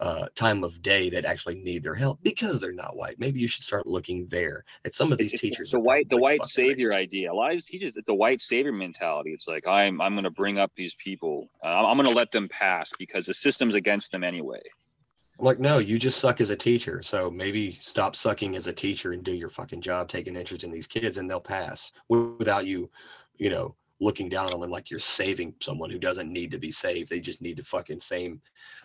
uh, time of day that actually need their help because they're not white maybe you should start looking there at some of these It's- teachers the white the white savior racist. idea. A lot of teachers, the white savior mentality. It's like I'm I'm going to bring up these people. Uh, I'm, I'm going to let them pass because the system's against them anyway. I'm like, no, you just suck as a teacher. So maybe stop sucking as a teacher and do your fucking job, taking interest in these kids, and they'll pass without you, you know, looking down on them like you're saving someone who doesn't need to be saved. They just need the fucking same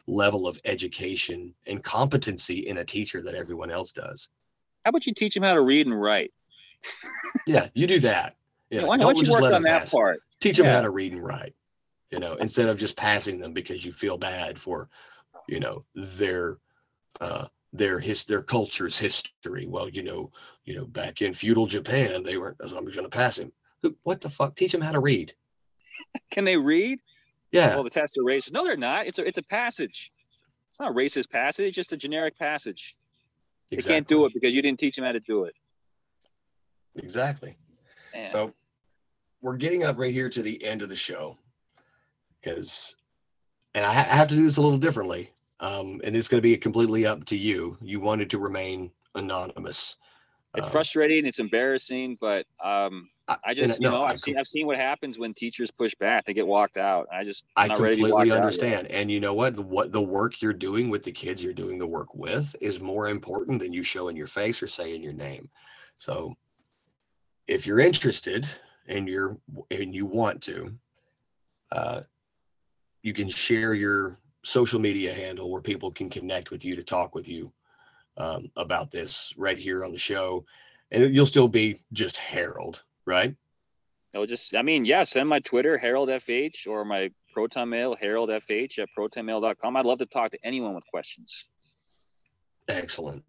level of education and competency in a teacher that everyone else does. How about you teach them how to read and write? Yeah, you do that. Yeah, why, why don't don't you work on that pass. part? Teach them how to read and write. You know, instead of just passing them because you feel bad for, you know, their uh their his their culture's history. Well, you know, you know, back in feudal Japan, they weren't. I'm going to pass him. What the fuck? Teach them how to read. Can they read? Yeah, Well, the tests are racist. No, they're not. It's a it's a passage. It's not a racist passage. It's just a generic passage. They can't do it because you didn't teach them how to do it. Exactly. Man. So we're getting up right here to the end of the show because, and I, ha- I have to do this a little differently. Um, and it's going to be completely up to you. You wanted to remain anonymous. it's Um, frustrating. It's embarrassing, but um, I- I just you no, know I I've seen I've seen what happens when teachers push back. They get walked out. I just I I'm not ready to be completely understand. And you know what? What the work you're doing with the kids you're doing the work with is more important than you showing your face or saying your name. So if you're interested and you're and you want to, uh, you can share your social media handle where people can connect with you to talk with you um, about this right here on the show. And you'll still be just Harald, right? No, just I mean, yeah, send my Twitter, Harald FH, or my Proton Mail, Harald FH at protonmail.com. I'd love to talk to anyone with questions. Excellent.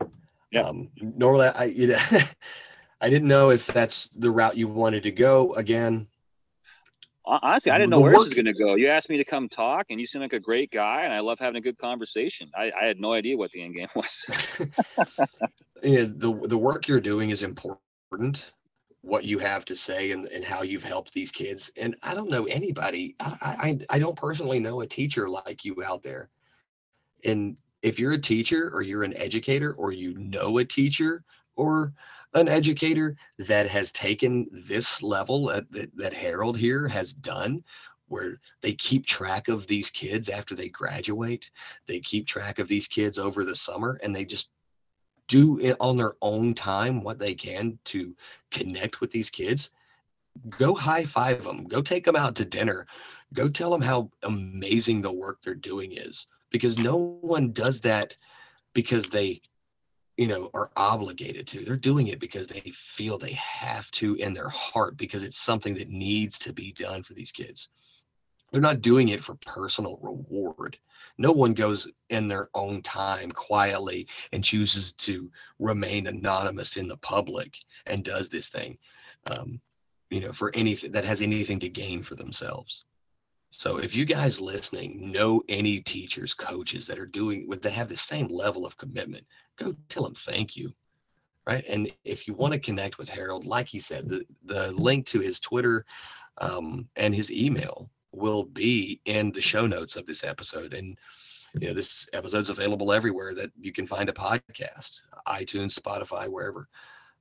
Yeah. Um, normally, I you know, I didn't know if that's the route you wanted to go. Again, Honestly, I didn't know where this was going to go. You asked me to come talk, and you seem like a great guy, and I love having a good conversation. I, I had no idea what the end game was. you know, the the work you're doing is important. What you have to say and, and how you've helped these kids. And I don't know anybody. I, I I don't personally know a teacher like you out there. And if you're a teacher or you're an educator or you know a teacher or an educator that has taken this level that, that, that Harald here has done, where they keep track of these kids after they graduate, they keep track of these kids over the summer, and they just do it on their own time what they can to connect with these kids. Go high five them, go take them out to dinner, go tell them how amazing the work they're doing is because no one does that because they you know are obligated to they're doing it because they feel they have to in their heart because it's something that needs to be done for these kids they're not doing it for personal reward no one goes in their own time quietly and chooses to remain anonymous in the public and does this thing um, you know for anything that has anything to gain for themselves so if you guys listening know any teachers, coaches that are doing that have the same level of commitment, go tell them thank you. Right. And if you want to connect with Harald, like he said, the, the link to his Twitter um, and his email will be in the show notes of this episode. And you know, this episode's available everywhere that you can find a podcast, iTunes, Spotify, wherever.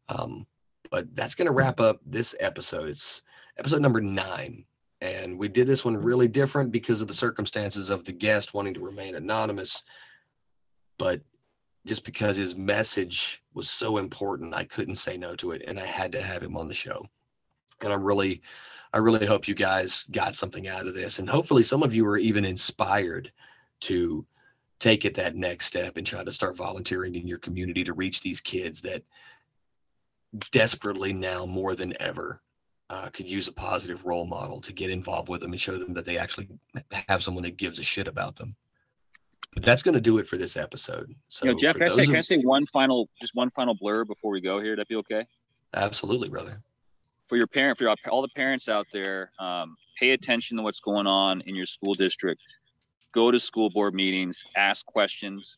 Um, but that's going to wrap up this episode. It's episode number nine and we did this one really different because of the circumstances of the guest wanting to remain anonymous but just because his message was so important i couldn't say no to it and i had to have him on the show and i'm really i really hope you guys got something out of this and hopefully some of you are even inspired to take it that next step and try to start volunteering in your community to reach these kids that desperately now more than ever uh, could use a positive role model to get involved with them and show them that they actually have someone that gives a shit about them. But that's going to do it for this episode. So, you know, Jeff, can I say can I say one final just one final blur before we go here? That'd be okay. absolutely, brother. For your parent, for all the parents out there, um, pay attention to what's going on in your school district. Go to school board meetings, ask questions.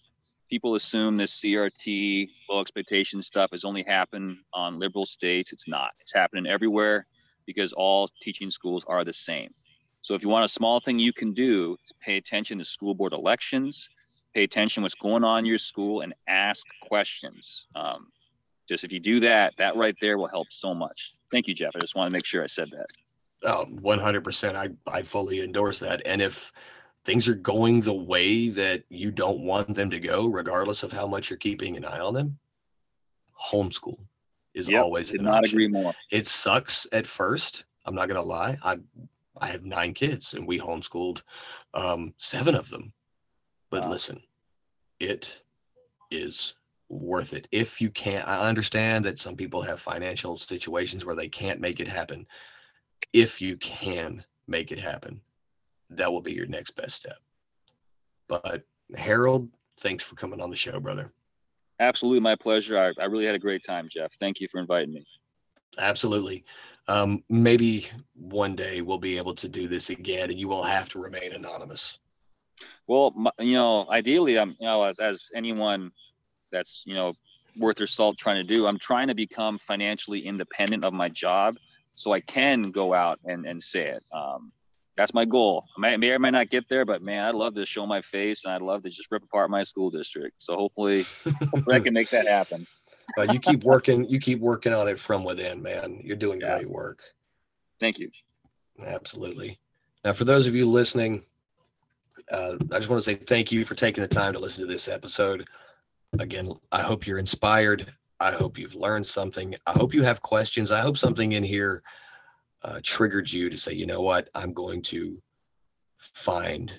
People assume this CRT low expectation stuff has only happened on liberal states. It's not. It's happening everywhere because all teaching schools are the same. So if you want a small thing you can do, is pay attention to school board elections, pay attention what's going on in your school, and ask questions. Um, just if you do that, that right there will help so much. Thank you, Jeff. I just want to make sure I said that. Oh, 100%. I, I fully endorse that. And if things are going the way that you don't want them to go, regardless of how much you're keeping an eye on them, homeschool is Yep, always Did an not option. agree more. It sucks at first. I'm not gonna lie. I I have nine kids and we homeschooled um, seven of them. But Wow. listen, it is worth it if you can't. I understand that some people have financial situations where they can't make it happen. If you can make it happen, that will be your next best step. But Harald, thanks for coming on the show, brother. Absolutely my pleasure. I, I really had a great time, Jeff. Thank you for inviting me. Absolutely. Um, maybe one day we'll be able to do this again and you will have to remain anonymous. Well, you know, ideally, I'm, you know, as, as anyone that's, you know, worth their salt trying to do, I'm trying to become financially independent of my job so I can go out and, and say it. Um, that's my goal. I may, may or may not get there, but man, I'd love to show my face and I'd love to just rip apart my school district. So hopefully, hopefully I can make that happen. Uh, you keep working, you keep working on it from within, man. You're doing Yeah. great work. Thank you. Absolutely. Now, for those of you listening, uh, I just want to say thank you for taking the time to listen to this episode. Again, I hope you're inspired. I hope you've learned something. I hope you have questions. I hope something in here uh, triggered you to say, you know what, I'm going to find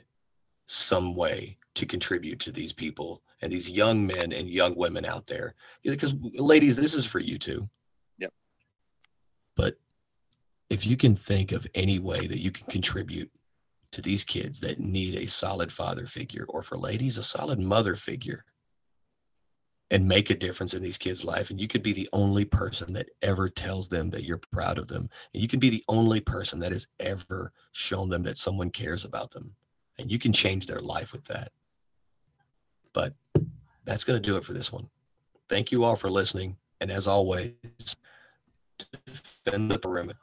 some way to contribute to these people and these young men and young women out there. Because, ladies, this is for you too. Yep. But if you can think of any way that you can contribute to these kids that need a solid father figure, or for ladies, a solid mother figure, and make a difference in these kids' life, and you could be the only person that ever tells them that you're proud of them, and you can be the only person that has ever shown them that someone cares about them, and you can change their life with that. But that's going to do it for this one. Thank you all for listening, and as always, defend the perimeter.